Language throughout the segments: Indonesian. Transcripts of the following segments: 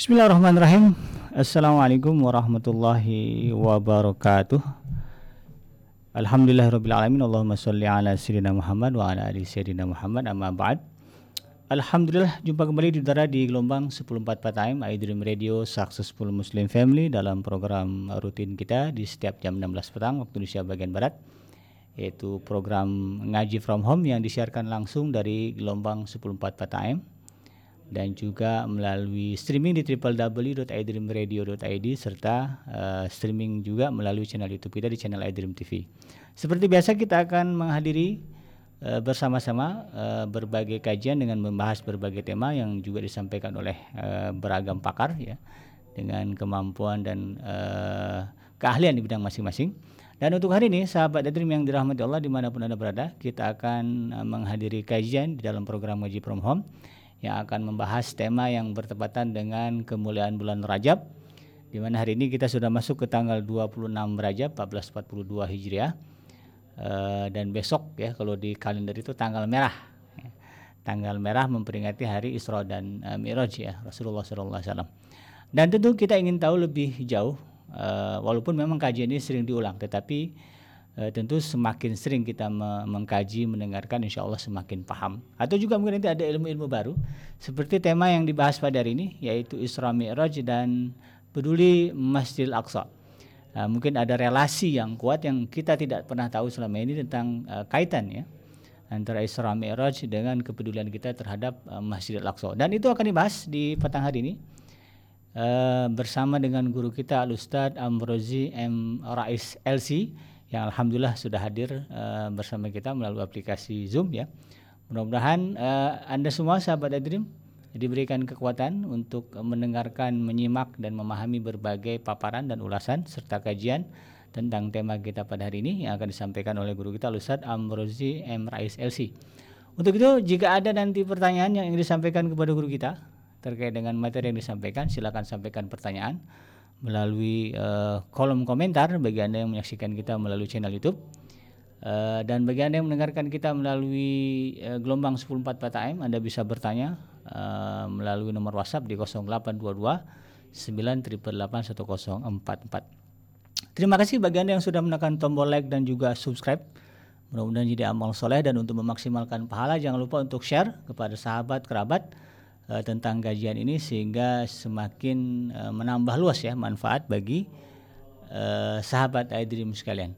Bismillahirrahmanirrahim. Assalamualaikum warahmatullahi wabarakatuh. Alhamdulillahirabbil alamin. Allahumma shalli ala sayyidina Muhammad wa ala ali sayyidina Muhammad. Amma ba'd. Alhamdulillah jumpa kembali di udara di gelombang 104 AM iDream Radio Successful Muslim Family dalam program rutin kita di setiap jam 16 petang waktu Indonesia bagian barat yaitu program ngaji from home yang disiarkan langsung dari gelombang 104 AM dan juga melalui streaming di www.idreamradio.id serta uh, streaming juga melalui channel YouTube kita di channel iDream TV. Seperti biasa kita akan menghadiri Eh, bersama-sama uh, berbagai kajian dengan membahas berbagai tema yang juga disampaikan oleh uh, beragam pakar ya dengan kemampuan dan uh, keahlian di bidang masing-masing. Dan untuk hari ini, sahabat Dream yang dirahmati Allah di mana pun Anda berada, kita akan uh, menghadiri kajian di dalam program Ngaji From Home yang akan membahas tema yang bertepatan dengan kemuliaan bulan Rajab di mana hari ini kita sudah masuk ke tanggal 26 Rajab 1442 Hijriah. Eh, dan besok ya kalau di kalender itu tanggal merah. Tanggal merah memperingati hari Isra dan uh, Mi'raj ya Rasulullah SAW dan tentu kita ingin tahu lebih jauh uh, walaupun memang kajian ini sering diulang tetapi uh, tentu semakin sering kita me mengkaji mendengarkan insya Allah semakin paham. Atau juga mungkin nanti ada ilmu-ilmu baru. Seperti tema yang dibahas pada hari ini yaitu Isra Mi'raj dan peduli Masjidil Aqsa. Uh, mungkin ada relasi yang kuat yang kita tidak pernah tahu selama ini tentang uh, kaitan ya antara Isra Mi'raj dengan kepedulian kita terhadap uh, Masjidil Aqsa. Dan itu akan dibahas di petang hari ini bersama dengan guru kita Al Ustadz Amrozi M. Rais LC yang alhamdulillah sudah hadir uh, bersama kita melalui aplikasi Zoom ya. Mudah-mudahan uh, Anda semua sahabat Adrim diberikan kekuatan untuk mendengarkan, menyimak dan memahami berbagai paparan dan ulasan serta kajian tentang tema kita pada hari ini yang akan disampaikan oleh guru kita Ustaz Amrozi M. Rais LC. Untuk itu jika ada nanti pertanyaan yang ingin disampaikan kepada guru kita terkait dengan materi yang disampaikan silakan sampaikan pertanyaan melalui uh, kolom komentar bagi Anda yang menyaksikan kita melalui channel YouTube Uh, dan bagi Anda yang mendengarkan kita melalui uh, gelombang 104 AM, Anda bisa bertanya uh, melalui nomor WhatsApp di 0822 9881044. Terima kasih bagi Anda yang sudah menekan tombol like dan juga subscribe. Mudah-mudahan jadi amal soleh dan untuk memaksimalkan pahala jangan lupa untuk share kepada sahabat kerabat uh, tentang kajian ini sehingga semakin uh, menambah luas ya manfaat bagi uh, sahabat iDream sekalian.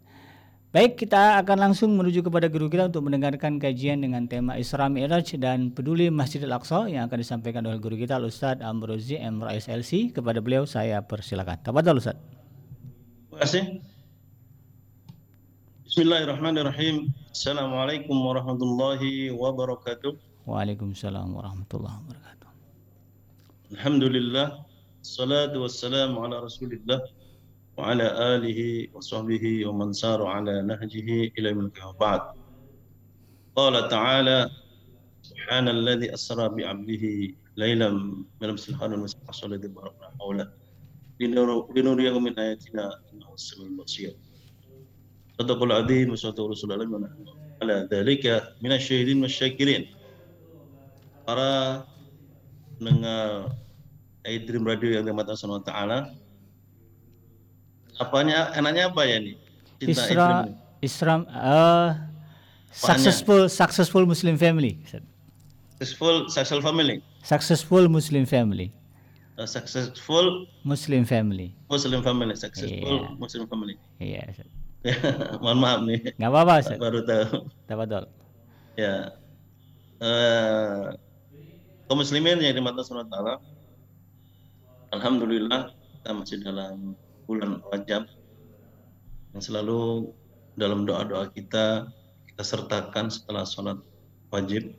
Baik, kita akan langsung menuju kepada guru kita untuk mendengarkan kajian dengan tema Isra Mi'raj dan peduli Masjidil Aqsa yang akan disampaikan oleh guru kita Ustaz Amrozi M. Rais LC. Kepada beliau saya persilakan. Tafadhol Ustaz. Terima kasih. Bismillahirrahmanirrahim. Assalamualaikum warahmatullahi wabarakatuh. Waalaikumsalam warahmatullahi wabarakatuh. Alhamdulillah. Salatu wassalamu ala Rasulillah وعلى آله وصحبه ومن سار على نهجه إلى يوم بعد قال تعالى سبحان الذي أسرى بعبده ليلا من الحرام المسجد الأقصى الذي باركنا حوله لنريه من آياتنا إنه السميع البصير صدق العظيم وصدق رسول الله على ذلك من الشهيدين والشاكرين para pendengar iDream Radio yang dimatakan Allah Ta'ala apanya enaknya apa ya nih? Cinta Isra Isra uh, successful successful Muslim family. Successful successful family. Successful Muslim family. Uh, successful Muslim family. Muslim family. Successful yeah. Muslim family. Iya. Yeah, Mohon maaf nih. Gak apa-apa. Baru tahu. Tafadhol. Ya. Uh, kaum muslimin yang dimata Allah. Alhamdulillah kita masih dalam bulan Rajab yang selalu dalam doa-doa kita kita sertakan setelah sholat wajib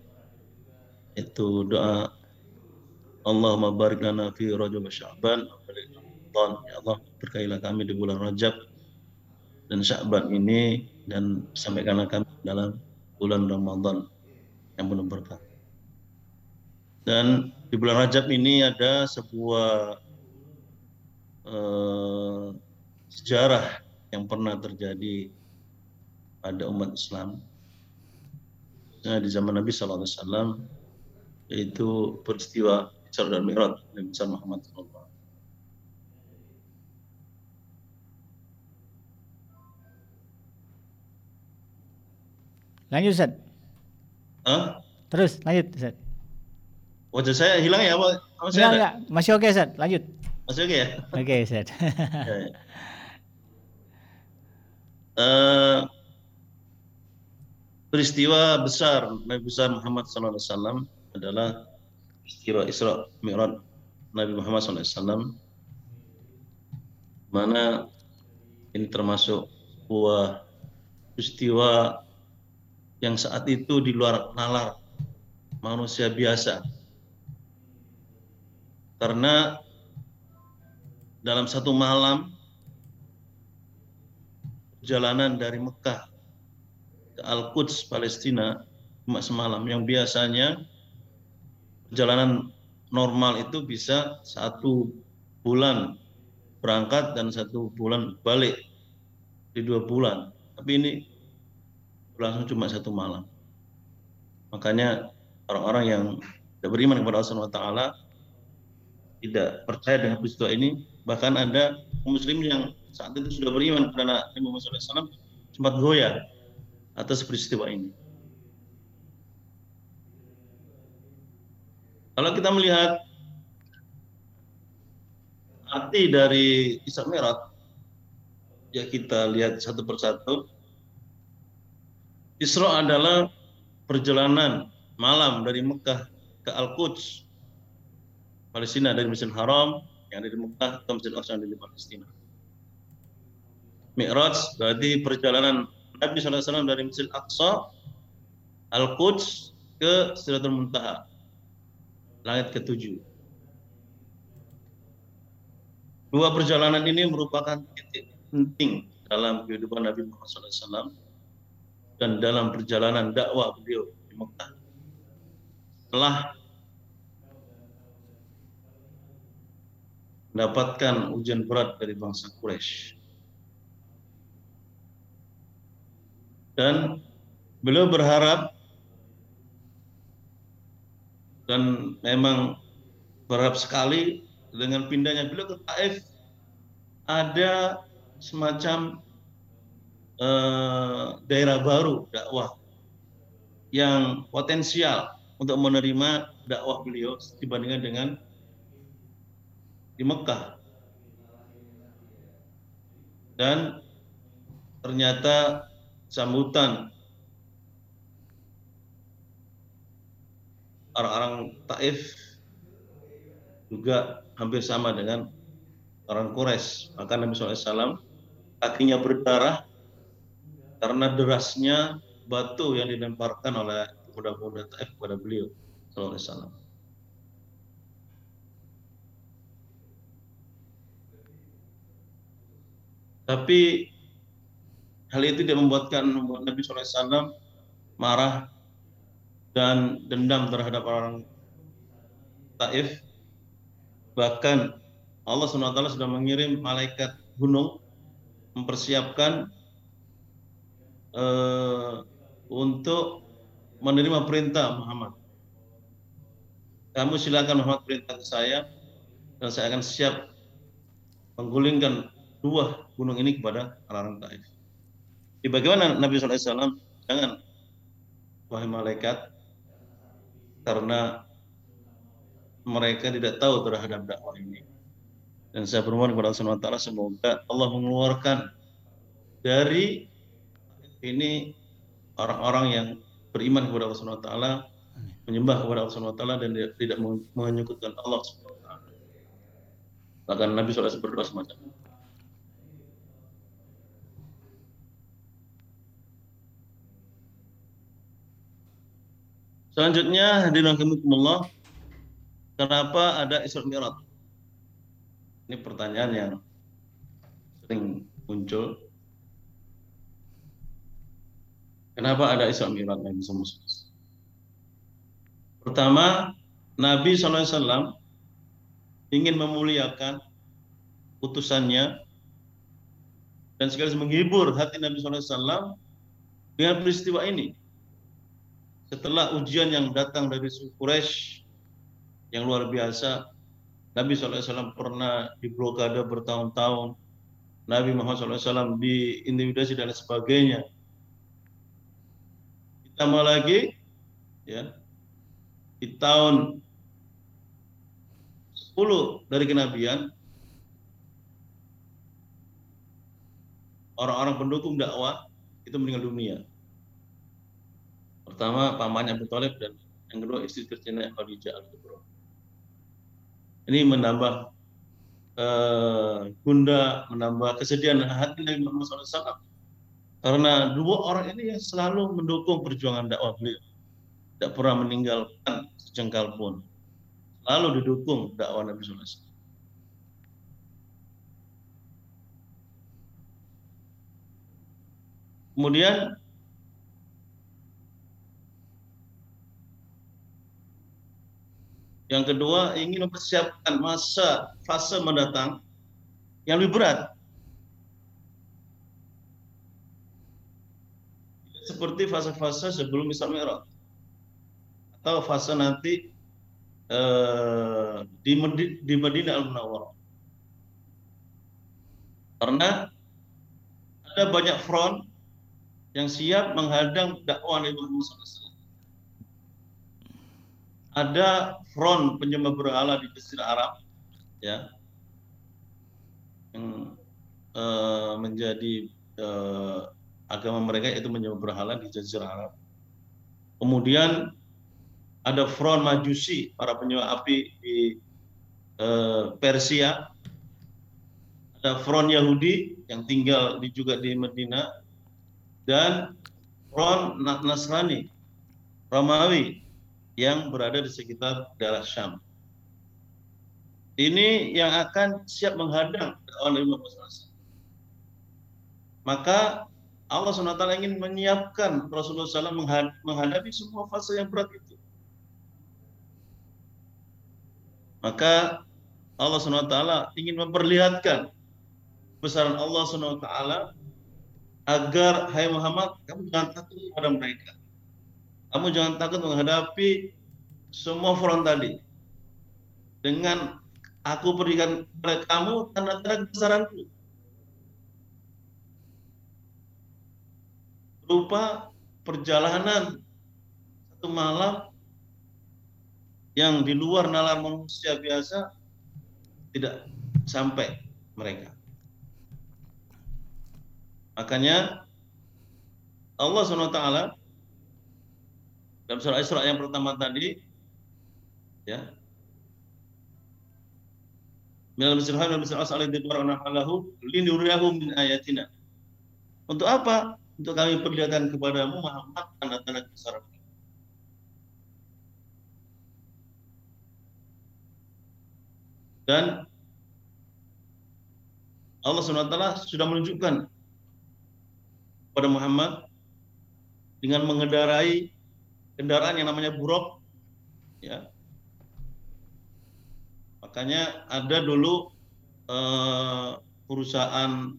itu doa Allahumma barik lana fi Rajab Sya'ban ya Allah berkailah kami di bulan Rajab dan Sya'ban ini dan sampaikanlah kami dalam bulan Ramadan yang penuh berkah dan di bulan Rajab ini ada sebuah eh, sejarah yang pernah terjadi pada umat Islam nah, di zaman Nabi Shallallahu Alaihi Wasallam yaitu peristiwa Isra dan Mi'raj Nabi Muhammad SAW. Lanjut Ustaz. Hah? Terus lanjut Ustaz. Wajah saya hilang ya apa? Apa saya Enggak. Masih oke Ustaz. Lanjut. Masih oke ya? Oke. Ya, ya. Eh, peristiwa besar Nabi besar Muhammad SAW adalah peristiwa Isra Mi'raj Nabi Muhammad SAW mana ini termasuk sebuah peristiwa yang saat itu di luar nalar manusia biasa karena dalam satu malam perjalanan dari Mekah ke Al-Quds Palestina semalam. Yang biasanya perjalanan normal itu bisa satu bulan berangkat dan satu bulan balik di dua bulan. Tapi ini langsung cuma satu malam. Makanya orang-orang yang beriman kepada Allah Subhanahu taala tidak percaya dengan peristiwa ini bahkan ada muslim yang saat itu sudah beriman kepada Nabi Muhammad SAW sempat goyah atas peristiwa ini. Kalau kita melihat arti dari Isra Mi'raj, ya kita lihat satu persatu. Isra adalah perjalanan malam dari Mekah ke Al-Quds, Palestina dari Masjidil Haram yang ada di Mekah ke Masjidil Aqsa yang ada di Palestina. Mi'raj berarti perjalanan Nabi SAW dari Masjid Aqsa, Al-Quds ke Sidratul Muntaha, langit ketujuh. Dua perjalanan ini merupakan titik penting dalam kehidupan Nabi Muhammad SAW dan dalam perjalanan dakwah beliau di Mekah. Setelah mendapatkan ujian berat dari bangsa Quraisy. dan beliau berharap dan memang berharap sekali dengan pindahnya beliau ke Taif ada semacam eh, daerah baru dakwah yang potensial untuk menerima dakwah beliau dibandingkan dengan di Mekah dan ternyata sambutan orang-orang Taif juga hampir sama dengan orang Quraisy. Maka Nabi SAW kakinya berdarah karena derasnya batu yang dilemparkan oleh pemuda-pemuda Taif kepada beliau SAW. Tapi hal itu tidak membuatkan membuat Nabi SAW marah dan dendam terhadap orang Taif. Bahkan Allah SWT sudah mengirim malaikat gunung mempersiapkan uh, untuk menerima perintah Muhammad. Kamu silakan Muhammad perintah ke saya dan saya akan siap menggulingkan dua gunung ini kepada orang-orang Taif. Di bagaimana Nabi SAW? Jangan, wahai malaikat, karena mereka tidak tahu terhadap dakwah ini. Dan saya bermohon kepada Allah SWT semoga Allah mengeluarkan dari ini orang-orang yang beriman kepada Allah SWT, menyembah kepada Allah SWT dan tidak menyekutukan Allah SWT. Bahkan Nabi SAW berdoa semacam itu. Selanjutnya hadirin rahimakumullah, kenapa ada Isra Mi'raj? Ini pertanyaan yang sering muncul. Kenapa ada Isra Mi'raj Nabi SAW? Pertama, Nabi SAW ingin memuliakan utusannya dan sekaligus menghibur hati Nabi SAW dengan peristiwa ini setelah ujian yang datang dari suku Quraisy yang luar biasa, Nabi SAW pernah diblokade bertahun-tahun, Nabi Muhammad SAW diintimidasi dan sebagainya. Ditambah lagi ya di tahun 10 dari kenabian orang-orang pendukung dakwah itu meninggal dunia. Pertama pamannya Abu Talib dan yang kedua istri tercinta Khadijah al-Kubra. Ini menambah uh, gunda, menambah kesedihan hati Nabi Muhammad SAW karena dua orang ini yang selalu mendukung perjuangan dakwah beliau. Tidak pernah meninggalkan sejengkal pun. Selalu didukung dakwah Nabi SAW. Kemudian yang kedua ingin mempersiapkan masa fase mendatang yang lebih berat seperti fase-fase sebelum Isra Mi'raj atau fase nanti eh, di di Medina Al Munawwarah. Karena ada banyak front yang siap menghadang dakwah Nabi Muhammad SAW. Ada front penyembah berhala di Jazirah Arab, ya, yang uh, menjadi uh, agama mereka itu menyembah berhala di Jazirah Arab. Kemudian ada front majusi para penyembah api di eh, Persia. Ada front Yahudi yang tinggal di, juga di Medina dan front Nasrani Romawi yang berada di sekitar daerah Syam. Ini yang akan siap menghadang oleh Muhammad Maka Allah SWT ingin menyiapkan Rasulullah SAW menghadapi semua fase yang berat itu. Maka Allah SWT ingin memperlihatkan besaran Allah SWT agar hai Muhammad kamu jangan takut kepada mereka. Kamu jangan takut menghadapi semua front tadi. Dengan aku berikan kepada kamu tanda-tanda kebesaranku. berupa perjalanan satu malam yang di luar nalar manusia biasa tidak sampai mereka. Makanya Allah SWT dalam surah Isra yang pertama tadi ya Minal masjidil haram masjidil asal min ayatina. Untuk apa? untuk kami perlihatkan kepadamu Muhammad tanda-tanda kebesaran dan Allah SWT sudah menunjukkan kepada Muhammad dengan mengendarai kendaraan yang namanya buruk ya. Makanya ada dulu eh, perusahaan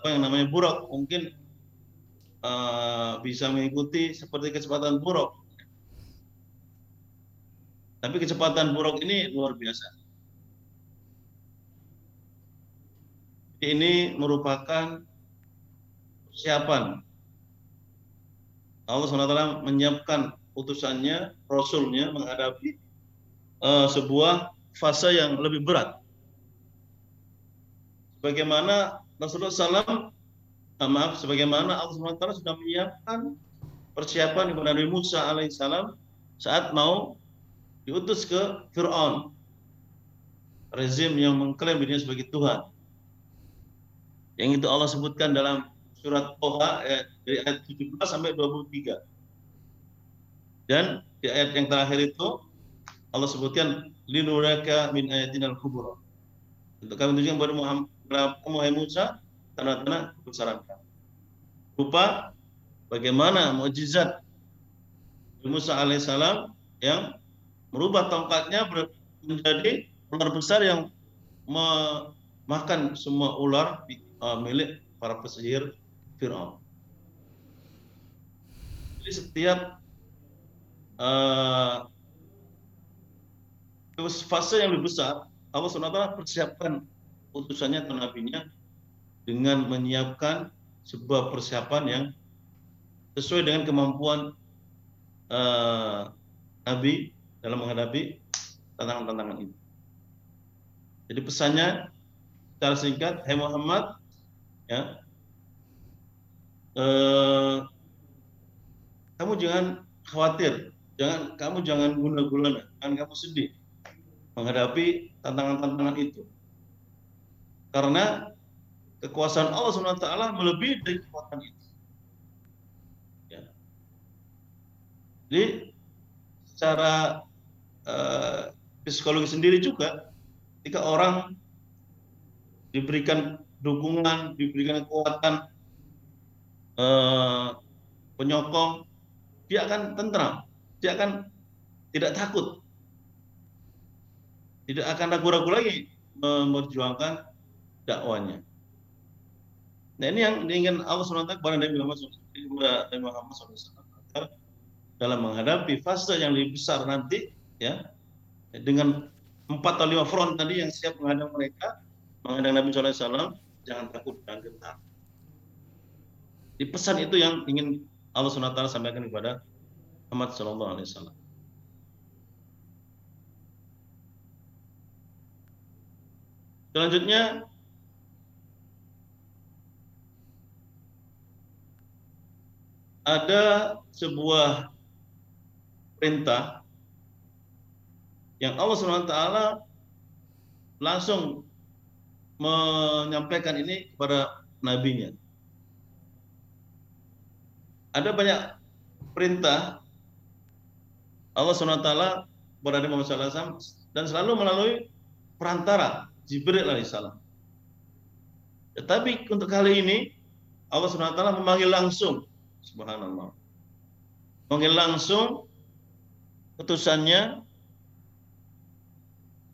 apa yang namanya buruk mungkin uh, bisa mengikuti seperti kecepatan buruk. Tapi kecepatan buruk ini luar biasa. Ini merupakan persiapan Allah SWT menyiapkan utusannya, Rasulnya menghadapi uh, sebuah fase yang lebih berat. Bagaimana Rasulullah SAW, ah, maaf, sebagaimana Allah SWT sudah menyiapkan persiapan kepada Nabi Musa alaihissalam saat mau diutus ke Fir'aun, rezim yang mengklaim dirinya sebagai Tuhan. Yang itu Allah sebutkan dalam surat Toha ayat, dari ayat 17 sampai 23. Dan di ayat yang terakhir itu Allah sebutkan linuraka min ayatin al-kubra. Untuk kami tunjukkan kepada Muhammad Wahai Musa, tanda-tanda kebesaran kami. Rupa bagaimana mukjizat Musa alaihissalam yang merubah tongkatnya menjadi ular besar yang memakan semua ular uh, milik para pesihir Fir'aun. Jadi setiap uh, fase yang lebih besar, Allah SWT persiapkan utusannya atau nabinya dengan menyiapkan sebuah persiapan yang sesuai dengan kemampuan uh, Nabi dalam menghadapi tantangan-tantangan itu. Jadi pesannya secara singkat, Hai Muhammad, ya, eh, kamu jangan khawatir, jangan kamu jangan guna-gulana, jangan kamu sedih menghadapi tantangan-tantangan itu. Karena kekuasaan Allah SWT melebihi dari kekuatan itu. Ya. Jadi secara uh, psikologi sendiri juga, ketika orang diberikan dukungan, diberikan kekuatan uh, penyokong, dia akan tentram, dia akan tidak takut, tidak akan ragu-ragu lagi memperjuangkan dakwanya. Nah ini yang diinginkan Allah SWT kepada Nabi Muhammad SAW dalam menghadapi fase yang lebih besar nanti ya dengan empat atau lima front tadi yang siap menghadang mereka menghadang Nabi SAW jangan takut dan gentar. Di pesan itu yang ingin Allah SWT sampaikan kepada Muhammad SAW. Selanjutnya ada sebuah perintah yang Allah SWT langsung menyampaikan ini kepada nabinya. Ada banyak perintah Allah SWT kepada Nabi Muhammad SAW dan selalu melalui perantara Jibril alaihissalam. Tetapi untuk kali ini Allah SWT memanggil langsung Subhanallah. Panggil langsung putusannya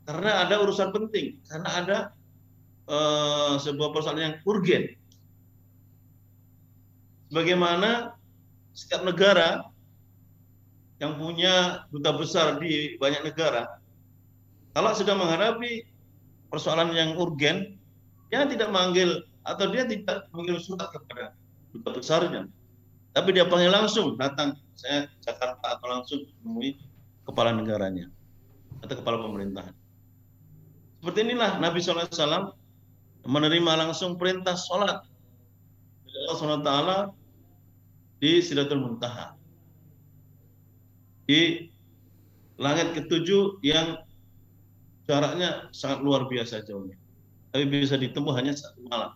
karena ada urusan penting, karena ada uh, sebuah persoalan yang urgen. Bagaimana setiap negara yang punya duta besar di banyak negara, kalau sedang menghadapi persoalan yang urgen, dia tidak manggil atau dia tidak mengirim surat kepada duta besarnya, tapi dia panggil langsung datang saya Jakarta atau langsung menemui kepala negaranya atau kepala pemerintahan. Seperti inilah Nabi SAW menerima langsung perintah sholat Allah SWT di Sidratul Muntaha. Di langit ketujuh yang jaraknya sangat luar biasa jauhnya. Tapi bisa ditempuh hanya satu malam.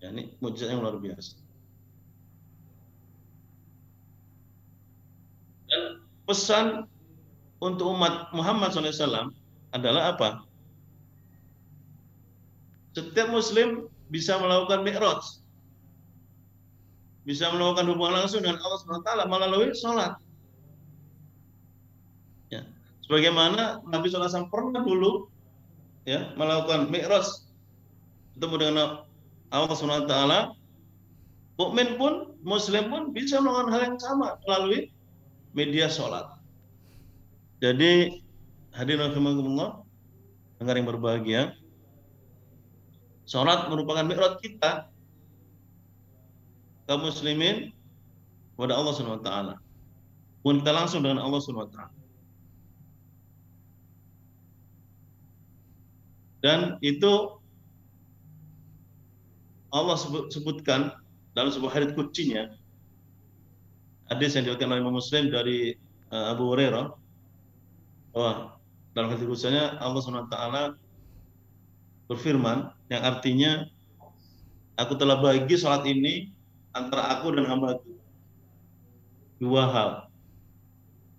Ya, ini mujizat yang luar biasa. Dan pesan untuk umat Muhammad SAW adalah apa? Setiap Muslim bisa melakukan mi'raj. Bisa melakukan hubungan langsung dengan Allah SWT melalui sholat. Ya. Sebagaimana Nabi SAW pernah dulu ya melakukan mi'raj ketemu dengan Allah SWT, mukmin pun, muslim pun bisa melakukan hal yang sama melalui media sholat. Jadi hadirin rahimakumullah, dengar yang berbahagia, sholat merupakan mi'raj kita kaum muslimin kepada Allah Subhanahu wa taala. Pun kita langsung dengan Allah Subhanahu wa taala. Dan itu Allah sebut, sebutkan dalam sebuah hadits kuncinya hadis yang diriwayatkan oleh Imam Muslim dari uh, Abu Hurairah bahwa dalam hadis kutsanya Allah SWT berfirman yang artinya aku telah bagi salat ini antara aku dan hambaku. Dua hal.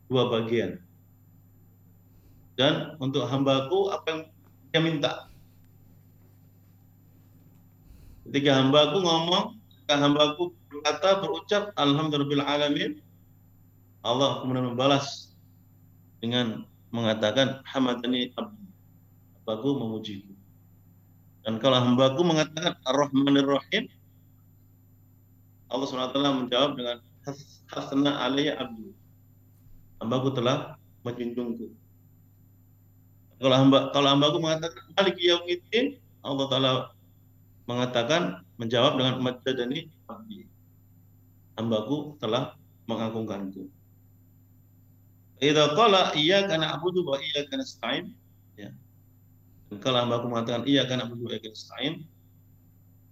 Dua bagian. Dan untuk hambaku apa yang dia minta? Ketika hambaku ngomong ketika hambaku berkata berucap alhamdulillah alamin Allah kemudian membalas dengan mengatakan hamadani abdu memujiku. Dan kalau hambaku mengatakan ar-rahmanir rahim Allah SWT menjawab dengan hasna alaiya abdu hambaku telah menjunjungku kalau hamba kalau hambaku mengatakan malik yaumiddin Allah Taala mengatakan menjawab dengan majadani abdi hambaku telah mengagungkanku. Idza qala iyyaka na'budu wa iyyaka nasta'in ya. Dan kalau hambaku mengatakan iyyaka na'budu wa iyyaka nasta'in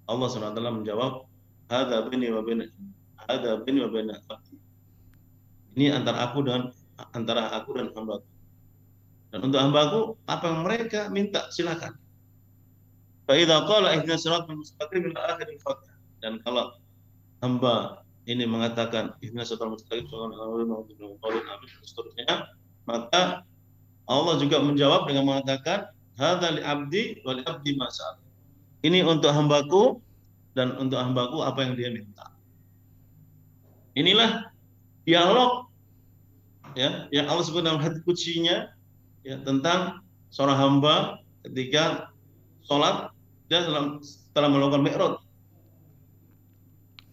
Allah SWT menjawab hadza bini wa baina hadza bini wa baina Ini antara aku dan antara aku dan hambaku. Dan untuk hambaku apa yang mereka minta silakan. Fa idza qala ihdinas siratal mustaqim ila akhir al-fatihah. Dan kalau hamba ini mengatakan ihdinas siratal mustaqim seterusnya, maka Allah juga menjawab dengan mengatakan hadza li abdi wa li abdi masal. Ini untuk hambaku dan untuk hambaku apa yang dia minta. Inilah dialog ya yang Allah sebut dalam hati kucinya ya tentang seorang hamba ketika sholat dia dalam telah melakukan mi'raj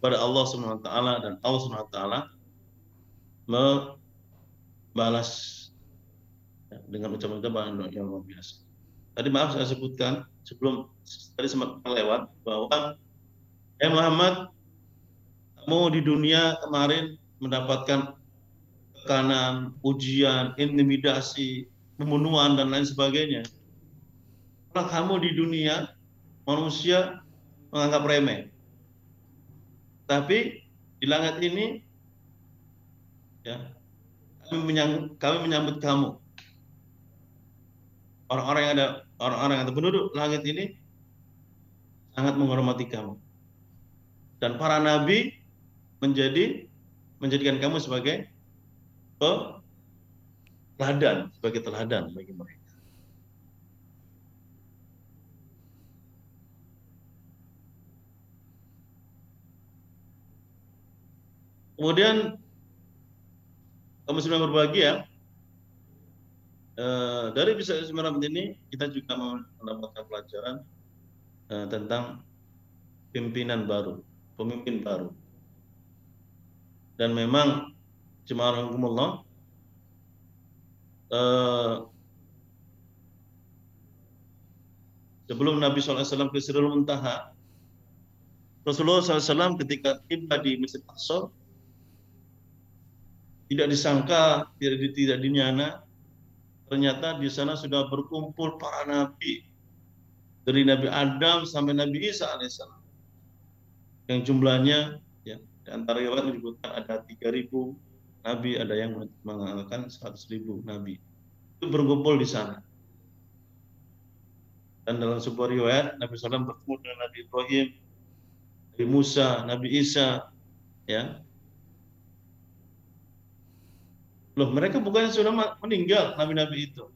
pada Allah Subhanahu wa taala dan Allah Subhanahu wa taala membalas ya, dengan ucapan-ucapan yang luar biasa. Tadi maaf saya sebutkan sebelum tadi sempat lewat bahwa ya Muhammad kamu di dunia kemarin mendapatkan tekanan, ujian, intimidasi, pembunuhan dan lain sebagainya. Kalau kamu di dunia manusia menganggap remeh. Tapi di langit ini ya kami menyambut, kami menyambut kamu. Orang-orang yang ada orang-orang yang ada penduduk langit ini sangat menghormati kamu. Dan para nabi menjadi menjadikan kamu sebagai teladan, sebagai teladan bagi mereka. Kemudian kaum muslimin berbahagia eh, dari bisa Ismail ini kita juga mendapatkan pelajaran eh, tentang pimpinan baru, pemimpin baru. Dan memang jemaah rahimahumullah eh, sebelum Nabi SAW ke Sirul Muntaha, Rasulullah SAW ketika tiba di Masjid Aqsa, tidak disangka, tidak, tidak dinyana, ternyata di sana sudah berkumpul para nabi dari Nabi Adam sampai Nabi Isa alaihissalam yang jumlahnya ya di antara riwayat menyebutkan ada 3000 nabi ada yang mengatakan 100.000 nabi itu berkumpul di sana dan dalam sebuah riwayat Nabi SAW bertemu dengan Nabi Ibrahim Nabi Musa Nabi Isa ya Loh, mereka bukannya sudah meninggal nabi-nabi itu.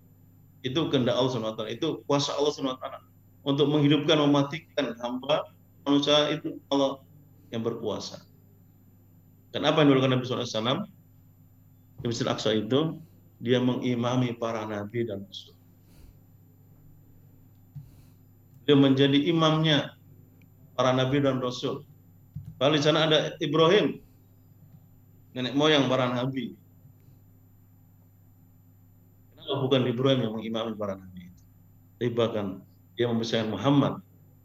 Itu kehendak Allah SWT. Itu kuasa Allah SWT. Untuk menghidupkan, mematikan hamba manusia itu Allah yang berkuasa. Dan apa yang dilakukan Nabi SAW? Di Masjid Aqsa itu, dia mengimami para nabi dan rasul. Dia menjadi imamnya para nabi dan rasul. Lalu di sana ada Ibrahim, nenek moyang para nabi bukan Ibrahim yang mengimami para nabi. Tapi bahkan dia membesarkan Muhammad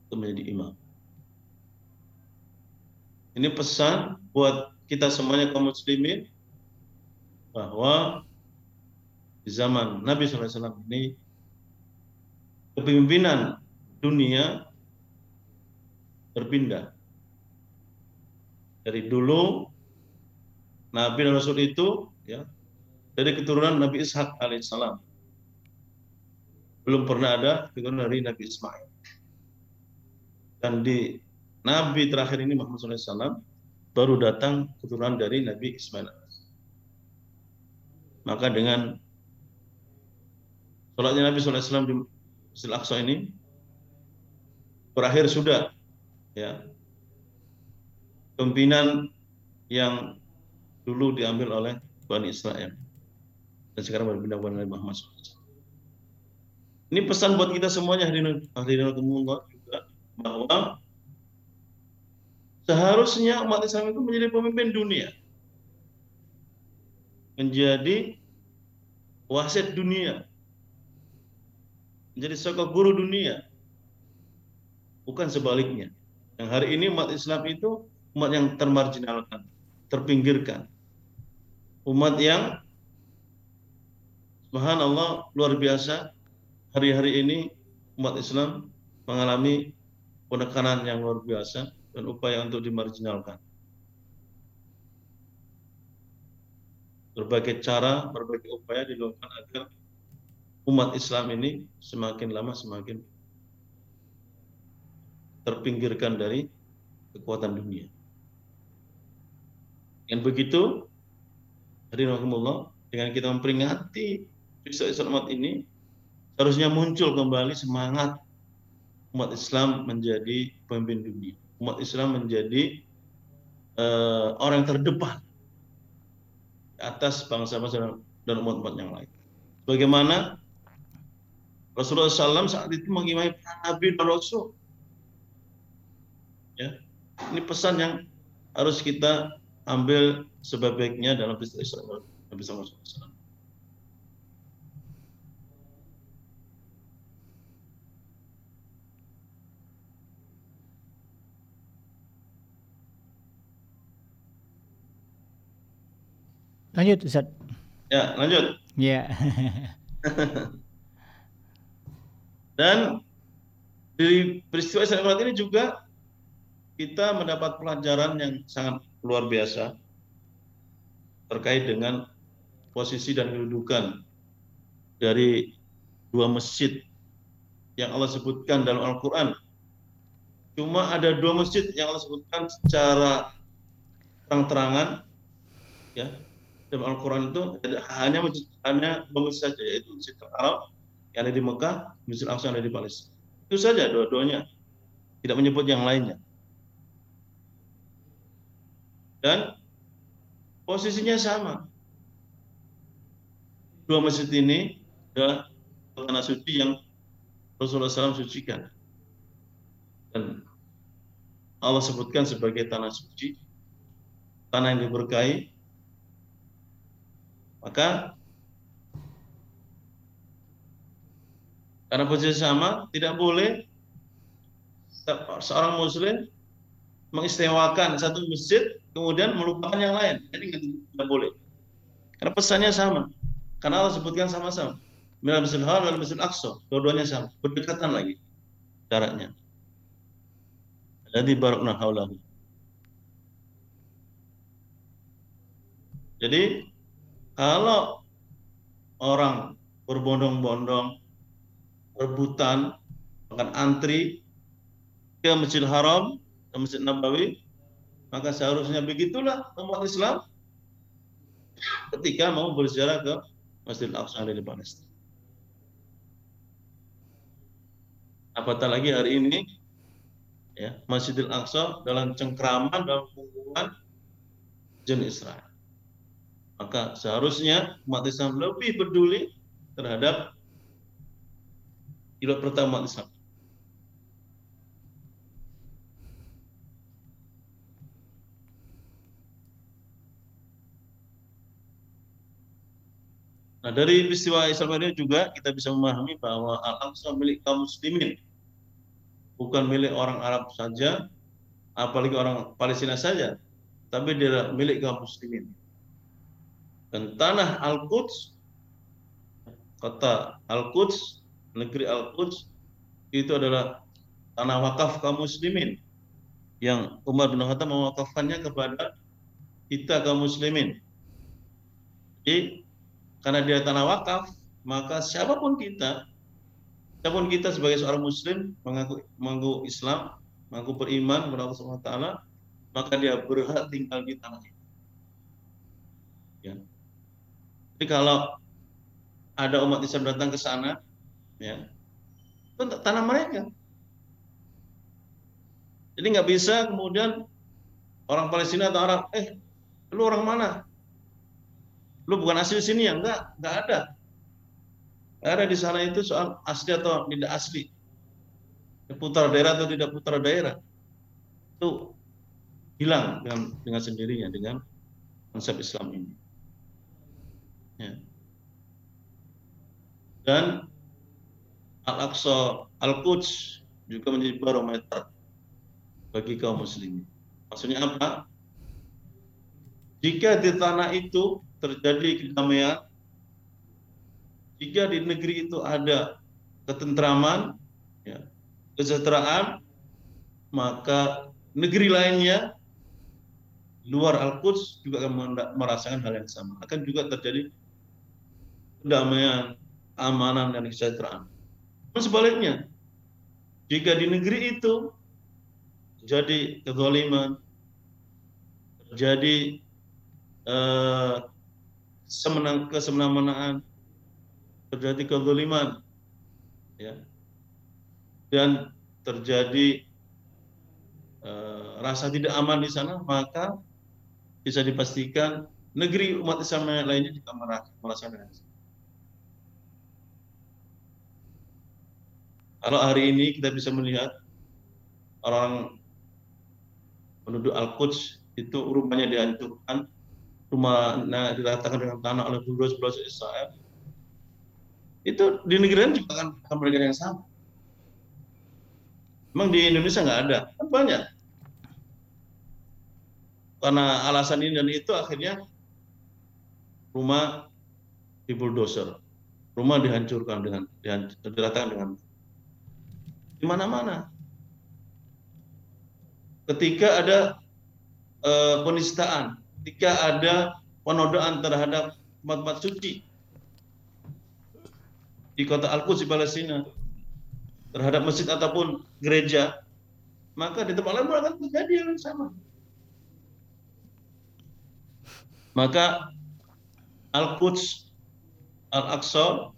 untuk menjadi imam. Ini pesan buat kita semuanya kaum muslimin bahwa di zaman Nabi SAW ini kepemimpinan dunia berpindah. Dari dulu Nabi dan Rasul itu ya dari keturunan Nabi Ishak alaihissalam. Belum pernah ada keturunan dari Nabi Ismail. Dan di Nabi terakhir ini Muhammad SAW baru datang keturunan dari Nabi Ismail. Maka dengan sholatnya Nabi SAW di Masjid Aqsa ini berakhir sudah ya pimpinan yang dulu diambil oleh Bani Israel dan sekarang berpindah kepada Nabi Muhammad SAW. Ini pesan buat kita semuanya hadirin hadirin juga bahwa seharusnya umat Islam itu menjadi pemimpin dunia. Menjadi wasit dunia. Menjadi sokok guru dunia. Bukan sebaliknya. Yang hari ini umat Islam itu umat yang termarginalkan. terpinggirkan. Umat yang subhanallah luar biasa hari-hari ini umat Islam mengalami penekanan yang luar biasa dan upaya untuk dimarginalkan. Berbagai cara, berbagai upaya dilakukan agar umat Islam ini semakin lama semakin terpinggirkan dari kekuatan dunia. Yang begitu, hadirin dengan kita memperingati Isra Isra ini, seharusnya muncul kembali semangat umat Islam menjadi pemimpin dunia. Umat Islam menjadi uh, orang terdepan atas bangsa-bangsa dan umat-umat yang lain. Bagaimana Rasulullah SAW saat itu mengimai para nabi dan rasul. Ya, ini pesan yang harus kita ambil sebaiknya dalam peristiwa Isra Nabi SAW. Lanjut Ustaz. Ya, lanjut. Ya. Dan di peristiwa Isra ini juga kita mendapat pelajaran yang sangat luar biasa terkait dengan posisi dan kedudukan dari dua masjid yang Allah sebutkan dalam Al-Quran. Cuma ada dua masjid yang Allah sebutkan secara terang-terangan, ya, dalam Al-Quran itu hanya hanya masjid saja yaitu Masjid Al yang ada di Mekah, Masjid Al-Aqsa yang ada di Palestina. Itu saja dua-duanya. Tidak menyebut yang lainnya. Dan posisinya sama. Dua masjid ini adalah tanah suci yang Rasulullah SAW sucikan. Dan Allah sebutkan sebagai tanah suci, tanah yang diberkahi, maka karena posisi sama tidak boleh seorang muslim mengistimewakan satu masjid kemudian melupakan yang lain. Jadi tidak boleh. Karena pesannya sama. Karena Allah sebutkan sama-sama. Minal Masjid Haram dan Masjid Aqsa. Dua-duanya sama. Berdekatan lagi jaraknya. Jadi barakna haulahu. Jadi kalau orang berbondong-bondong, rebutan, akan antri ke Masjidil Haram, ke Masjid Nabawi, maka seharusnya begitulah umat Islam ketika mau berziarah ke Masjidil Aqsa di Palestina. Apatah lagi hari ini ya Masjidil Aqsa dalam cengkraman dalam hubungan jin Israel maka seharusnya umat Islam lebih peduli terhadap hidup pertama umat Islam. Nah dari peristiwa Islam ini juga kita bisa memahami bahwa Al-Aqsa milik kaum muslimin. Bukan milik orang Arab saja, apalagi orang Palestina saja, tapi dia milik kaum muslimin. Dan tanah Al-Quds, kota Al-Quds, negeri Al-Quds, itu adalah tanah wakaf kaum muslimin yang Umar bin Khattab mewakafkannya kepada kita kaum muslimin. Jadi karena dia tanah wakaf, maka siapa pun kita, siapa pun kita sebagai seorang muslim mengaku mengaku Islam, mengaku beriman kepada Allah Subhanahu maka dia berhak tinggal di tanah itu. Ya. Jadi kalau ada umat Islam datang ke sana, ya, itu tanah mereka. Jadi nggak bisa kemudian orang Palestina atau Arab, eh, lu orang mana? Lu bukan asli sini ya? Enggak, enggak ada. Enggak ada di sana itu soal asli atau tidak asli. Putar daerah atau tidak putar daerah. Itu hilang dengan dengan sendirinya dengan konsep Islam ini. Ya. Dan Al-Aqsa, Al-Quds juga menjadi barometer bagi kaum muslimin. Maksudnya apa? jika di tanah itu terjadi kedamaian, jika di negeri itu ada ketentraman, ya, kesejahteraan, maka negeri lainnya luar Al-Quds juga akan merasakan hal yang sama. Akan juga terjadi kedamaian, amanan, dan kesejahteraan. Dan sebaliknya, jika di negeri itu terjadi kezaliman, terjadi eh, semenang kesemena-menaan, terjadi kezaliman, ya, dan terjadi uh, rasa tidak aman di sana, maka bisa dipastikan negeri umat Islam lainnya juga merasakan Kalau hari ini kita bisa melihat orang penduduk Al-Quds itu rumahnya dihancurkan, rumahnya diratakan dengan tanah oleh bulldozer Israel, itu di negeri lain juga akan, akan yang sama. Memang di Indonesia nggak ada, kan banyak karena alasan ini dan itu akhirnya rumah di bulldozer, rumah dihancurkan dengan dihancurkan dengan mana-mana. Ketika ada uh, penistaan, ketika ada penodaan terhadap umat-umat suci di kota Al-Quds di Palestina terhadap masjid ataupun gereja, maka di tempat lain akan terjadi yang sama. Maka Al-Quds, Al-Aqsa,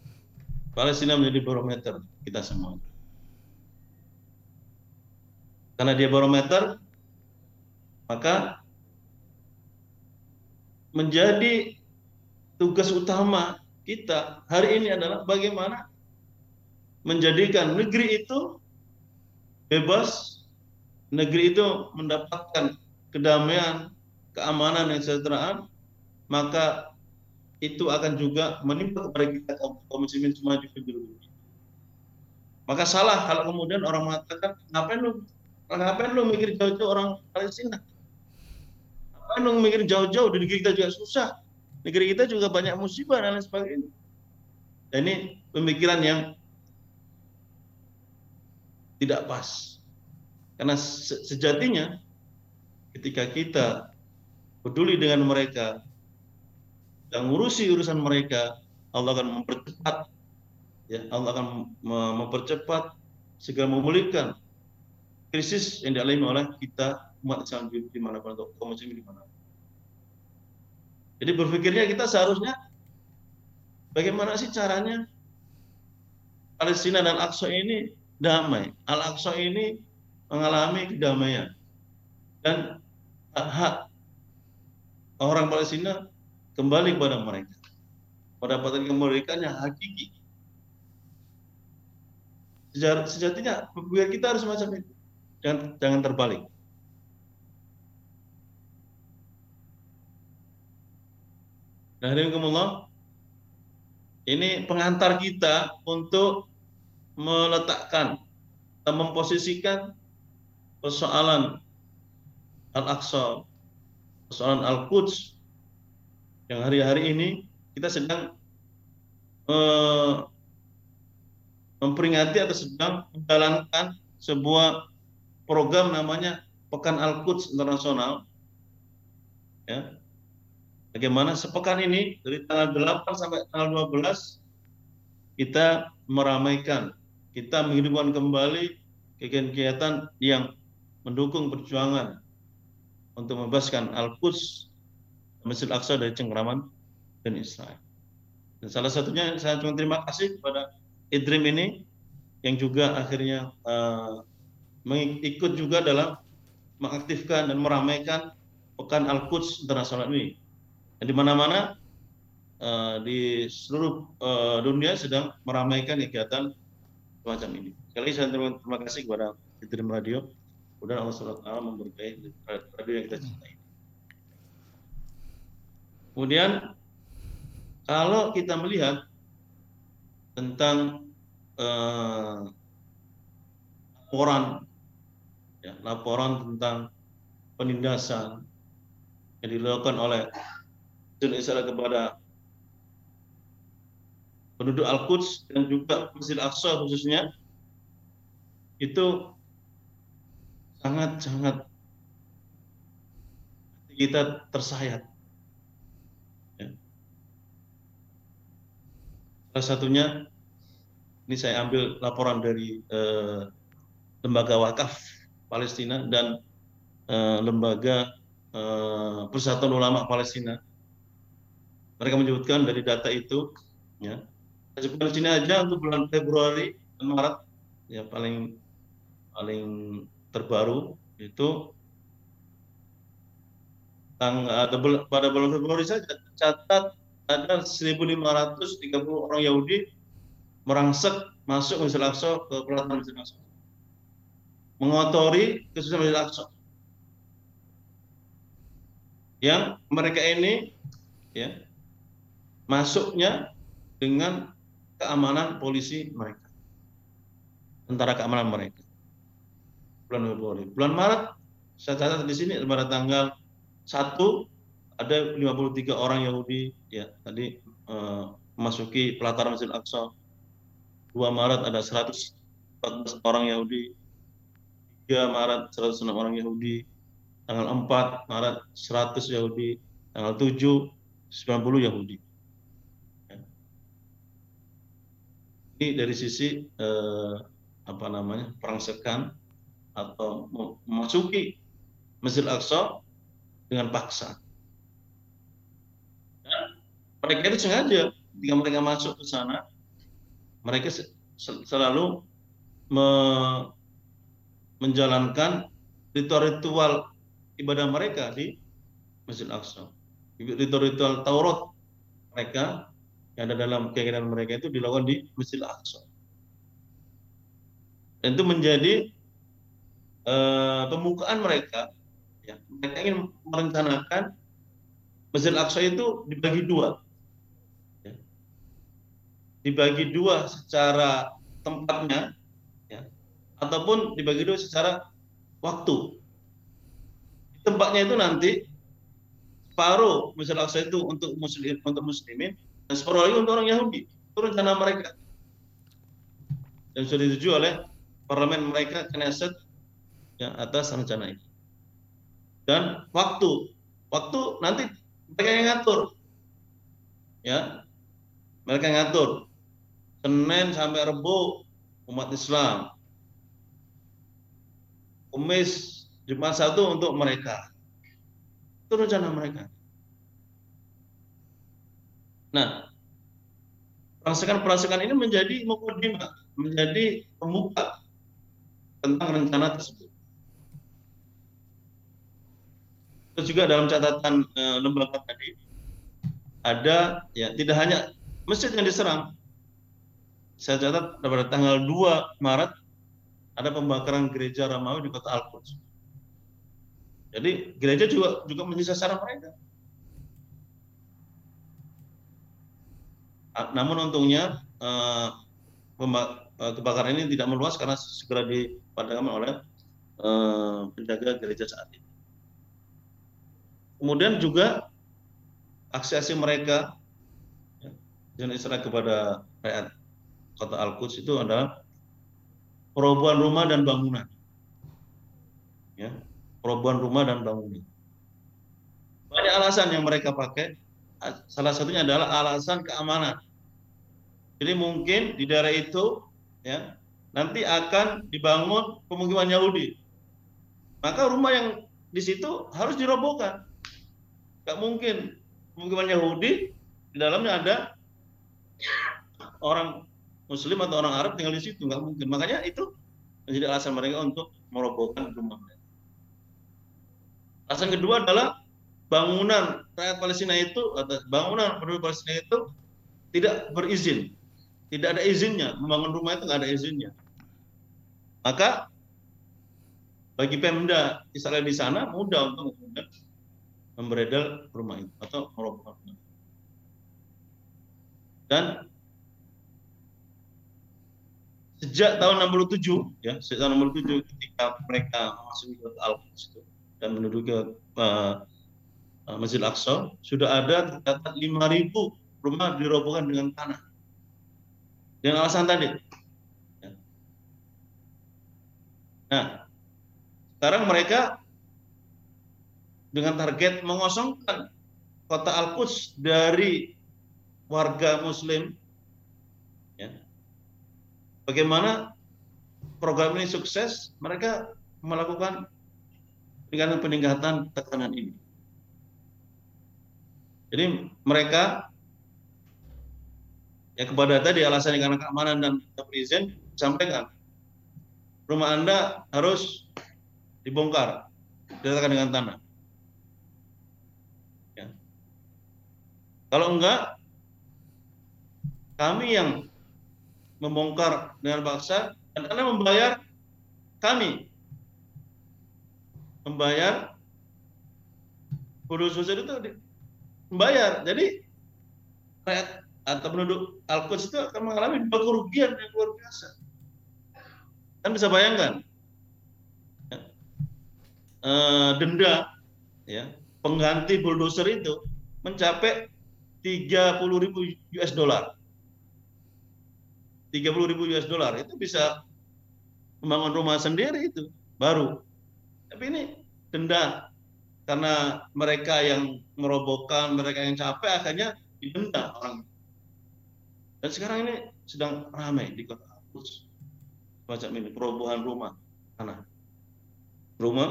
Palestina menjadi barometer kita semua. Karena dia barometer, maka menjadi tugas utama kita hari ini adalah bagaimana menjadikan negeri itu bebas, negeri itu mendapatkan kedamaian, keamanan, dan kesejahteraan, maka itu akan juga menimpa kepada kita kaum muslimin semua di Maka salah kalau kemudian orang mengatakan, ngapain lu, ngapain lu mikir jauh-jauh orang Palestina? Ngapain lu mikir jauh-jauh, di negeri kita juga susah. Negeri kita juga banyak musibah dan lain sebagainya. Dan ini pemikiran yang tidak pas. Karena sejatinya ketika kita peduli dengan mereka, dan ngurusi urusan mereka, Allah akan mempercepat ya Allah akan mempercepat segera memulihkan krisis yang dialami oleh kita umat Islam di mana pun atau kaum muslim di mana. Jadi berpikirnya kita seharusnya bagaimana sih caranya Palestina dan Aqsa ini damai. Al-Aqsa ini mengalami kedamaian. Dan hak orang Palestina kembali kepada mereka. Pendapatan kemerdekaan yang hakiki. Sejatinya kita harus macam itu. Jangan, jangan terbalik. Nah, Allah, ini pengantar kita untuk meletakkan atau memposisikan persoalan Al-Aqsa, persoalan Al-Quds yang hari-hari ini kita sedang uh, memperingati atau sedang menjalankan sebuah program namanya Pekan Al-Quds Internasional. Ya. Bagaimana sepekan ini dari tanggal 8 sampai tanggal 12 kita meramaikan, kita menghidupkan kembali kegiatan yang mendukung perjuangan untuk membebaskan Al-Quds Masjid Al-Aqsa dari cengkraman dan Israel. Dan salah satunya saya cuma terima kasih kepada Idrim ini yang juga akhirnya uh, mengikut juga dalam mengaktifkan dan meramaikan Pekan Al-Quds Internasional ini. Di mana-mana uh, di seluruh uh, dunia sedang meramaikan kegiatan semacam ini. Sekali saya terima, terima kasih kepada Idrim Radio. Kemudian Allah SWT memberkahi radio yang kita cintai. Kemudian kalau kita melihat tentang eh, laporan, ya, laporan tentang penindasan, yang dilakukan oleh Israel kepada penduduk Al-Quds dan juga Masjid Aqsa khususnya itu sangat-sangat kita tersayat. Ya. Salah satunya ini saya ambil laporan dari eh, lembaga wakaf Palestina dan eh, lembaga eh, Persatuan Ulama Palestina. Mereka menyebutkan dari data itu, ya, sini aja untuk bulan Februari dan Maret ya paling paling terbaru itu tanggal pada bulan Februari saja catat ada 1.530 orang Yahudi merangsek masuk Al-Aqsa ke pelataran Masjid. Mengotori khususnya Masjid Al-Aqsa. Yang mereka ini ya masuknya dengan keamanan polisi mereka. Tentara keamanan mereka. Bulan Februari. Bulan Maret, saya catat di sini pada tanggal 1 ada 53 orang Yahudi ya tadi uh, memasuki pelataran Masjid Al-Aqsa. 2 Maret ada 114 orang Yahudi. 3 Maret 106 orang Yahudi. Tanggal 4 Maret 100 Yahudi. Tanggal 7 90 Yahudi. ini dari sisi eh, apa namanya perangsekan atau memasuki Masjid Al-Aqsa dengan paksa. Dan mereka itu sengaja ketika mereka masuk ke sana, mereka selalu menjalankan ritual-ritual ibadah mereka di Masjid Al-Aqsa. Ritual-ritual Taurat mereka yang ada dalam keyakinan mereka itu dilakukan di Masjid Al-Aqsa. Dan itu menjadi uh, pembukaan mereka. Ya, mereka ingin merencanakan Masjid Al-Aqsa itu dibagi dua. Ya. Dibagi dua secara tempatnya, ya, ataupun dibagi dua secara waktu. Tempatnya itu nanti separuh Masjid Al-Aqsa itu untuk muslim untuk muslimin dan separuh lagi untuk orang Yahudi. Itu rencana mereka. Dan sudah disetujui oleh parlemen mereka, Knesset, ya, atas rencana ini. Dan waktu, waktu nanti mereka yang ngatur. Ya, mereka yang ngatur. Senin sampai Rebo umat Islam. Kamis Jumat satu untuk mereka. Itu rencana mereka. Nah, perasaan-perasaan ini menjadi mukadimah, menjadi pembuka tentang rencana tersebut. Terus juga dalam catatan e, lembaga tadi ada ya tidak hanya masjid yang diserang. Saya catat pada tanggal 2 Maret ada pembakaran gereja Ramawi di kota Al-Quds. Jadi gereja juga juga menjadi sasaran mereka. Ah, namun untungnya uh, kebakaran ini tidak meluas karena segera dipadamkan oleh uh, penjaga gereja saat ini. Kemudian juga aksi-aksi mereka yang Israel kepada rakyat kota Al-Quds itu adalah perobohan rumah dan bangunan. Ya, perobohan rumah dan bangunan. Banyak alasan yang mereka pakai. Salah satunya adalah alasan keamanan. Jadi mungkin di daerah itu ya nanti akan dibangun pemukiman Yahudi. Maka rumah yang di situ harus dirobohkan. Gak mungkin pemukiman Yahudi di dalamnya ada orang Muslim atau orang Arab tinggal di situ, nggak mungkin. Makanya itu menjadi alasan mereka untuk merobohkan rumah. Alasan kedua adalah bangunan rakyat Palestina itu atau bangunan penduduk Palestina itu tidak berizin tidak ada izinnya membangun rumah itu nggak ada izinnya maka bagi Pemda Israel di sana mudah untuk memberedel rumah itu atau merobohkan dan sejak tahun 67 ya sejak tahun 67 ketika mereka memasuki kota al itu dan menduduki uh, uh, Masjid Al-Aqsa sudah ada tercatat 5.000 rumah dirobohkan dengan tanah. Dengan alasan tadi. Ya. Nah, sekarang mereka dengan target mengosongkan kota Al-Quds dari warga Muslim. Bagaimana program ini sukses? Mereka melakukan dengan peningkatan tekanan ini. Jadi mereka ya kepada tadi alasan karena keamanan dan izin sampaikan rumah anda harus dibongkar diratakan dengan tanah. Ya. Kalau enggak, kami yang membongkar dengan paksa dan anda membayar kami membayar kudus itu membayar. Jadi rakyat atau penduduk Al-Quds itu akan mengalami dua kerugian yang luar biasa. Kan bisa bayangkan ya, e, denda ya pengganti bulldozer itu mencapai 30 ribu US dollar. 30 ribu US dollar itu bisa membangun rumah sendiri itu baru tapi ini denda karena mereka yang merobohkan, mereka yang capek akhirnya didenda orang. Dan sekarang ini sedang ramai di kota Hapus. Macam ini, perobohan rumah, tanah. Rumah,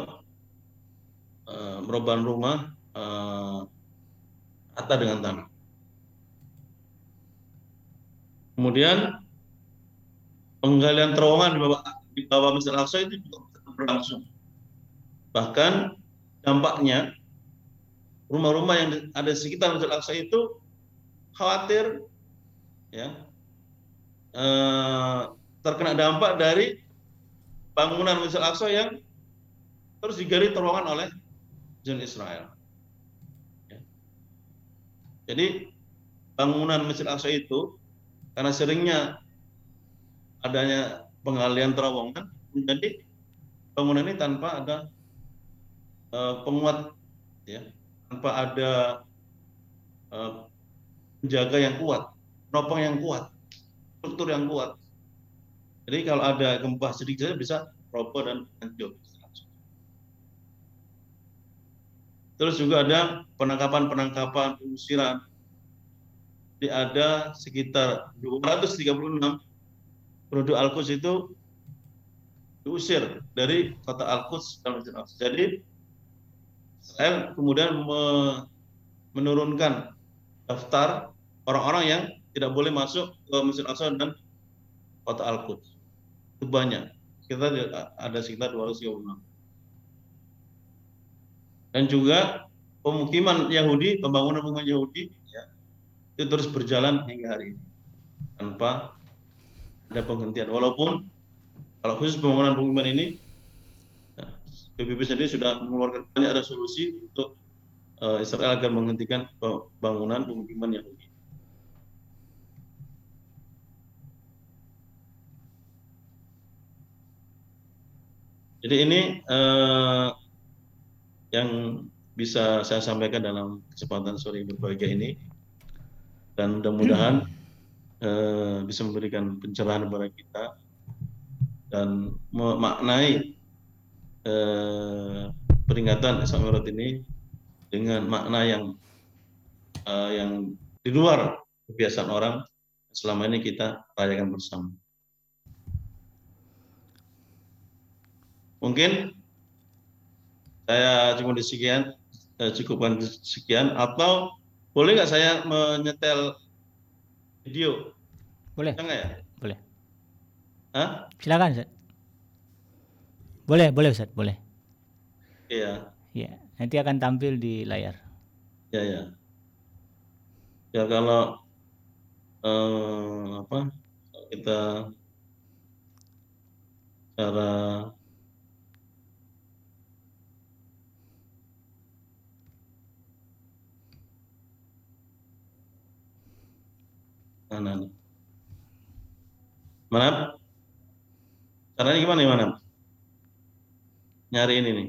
uh, rumah, uh, dengan tanah. Kemudian penggalian terowongan di bawah di bawah Masjid Al-Aqsa itu juga berlangsung Bahkan dampaknya rumah-rumah yang ada di sekitar Masjid Al-Aqsa itu khawatir ya eh, terkena dampak dari bangunan Masjid Al-Aqsa yang terus digali terowongan oleh jin Israel. Ya. Jadi bangunan Masjid Al-Aqsa itu karena seringnya adanya penggalian terowongan menjadi bangunan ini tanpa ada uh, penguat ya tanpa ada uh, penjaga yang kuat, penopang yang kuat, struktur yang kuat. Jadi kalau ada gempa sedikit saja bisa roboh dan hancur. Terus juga ada penangkapan-penangkapan pengusiran. Jadi ada sekitar 236 penduduk Al-Quds itu diusir dari kota Al-Quds Jadi Israel kemudian menurunkan daftar orang-orang yang tidak boleh masuk ke Masjid Al-Aqsa dan kota Al-Quds. Itu banyak. Kita ada sekitar 236. Dan juga pemukiman Yahudi, pembangunan pemukiman Yahudi ya, itu terus berjalan hingga hari ini tanpa ada penghentian. Walaupun kalau khusus pembangunan pemukiman ini PBB sendiri sudah mengeluarkan banyak resolusi untuk uh, Israel agar menghentikan bangunan pemukiman Yahudi. Jadi ini uh, yang bisa saya sampaikan dalam kesempatan sore berbahagia ini dan mudah-mudahan uh, bisa memberikan pencerahan kepada kita dan memaknai eh, peringatan Isra Mi'raj ini dengan makna yang eh, yang di luar kebiasaan orang selama ini kita rayakan bersama. Mungkin saya cuma di sekian, eh, cukupkan sekian atau boleh nggak saya menyetel video? Boleh. Enggak ya? Boleh. Hah? Silakan, Ustaz. Boleh, boleh Ustaz, boleh. Iya. Iya, nanti akan tampil di layar. Ya, ya. Ya kalau eh, apa kita cara mana nih? Mana? Caranya gimana nih, mana? nyari ini nih.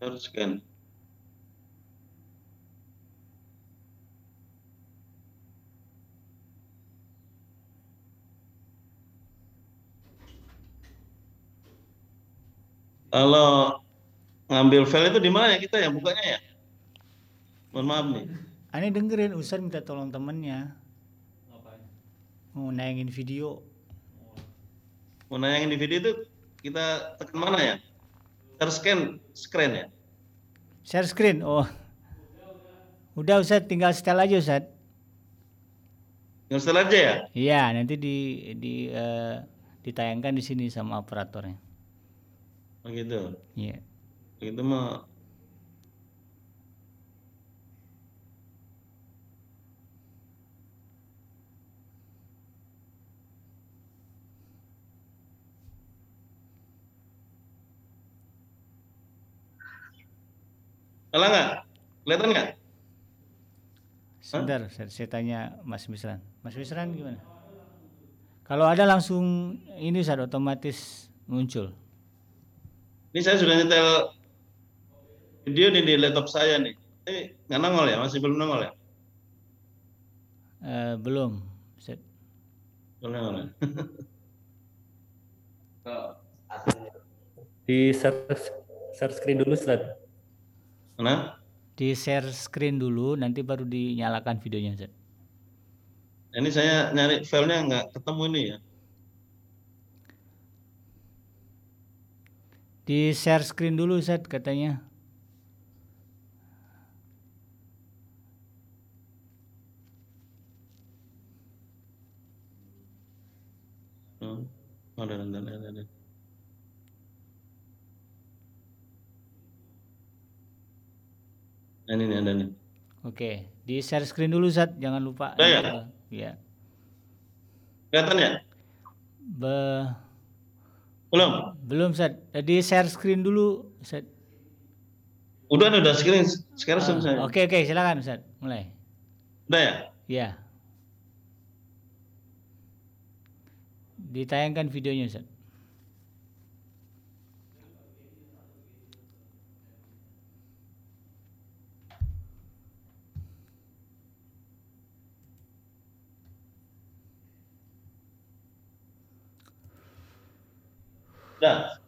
Harus scan. Kalau ngambil file itu di mana ya kita ya bukanya ya? Mohon maaf nih. Aneh dengerin Ustaz minta tolong temennya. Mau nayangin video. Mau nayangin di video itu kita tekan mana ya? Terscan screen ya? Share screen. Oh. Udah Ustaz tinggal setel aja Ustaz. Yang setelah aja ya? Iya, nanti di di eh, ditayangkan di sini sama operatornya. Oh gitu. Iya. Itu mah Kalah nggak? Kelihatan nggak? Sebentar, saya, saya tanya Mas Misran. Mas Misran gimana? Kalau ada langsung ini Ustaz otomatis muncul. Ini saya sudah nyetel video nih di laptop saya nih. Eh, nggak nongol ya? Masih belum nongol ya? Eh, belum. Ustaz. Belum nongol ya? Di share, share screen dulu, Ustaz. Mana? Di share screen dulu, nanti baru dinyalakan videonya Ustaz. Ini saya nyari filenya nggak ketemu ini ya. Di share screen dulu Ustaz katanya. Hmm. Oh, ada, ada, ada, ada. Nah, ini nih, ada nih. Oke, di share screen dulu Ustaz, jangan lupa. Udah ya? Iya. Kelihatan ya? Be- Belum? belum Ustaz. Eh, Di share screen dulu Ustaz. Udah, udah screen. Sekarang Ah, saya. Oke, oke, silakan Ustaz. Mulai. Udah ya? Ya. Ditayangkan videonya Ustaz. Udah.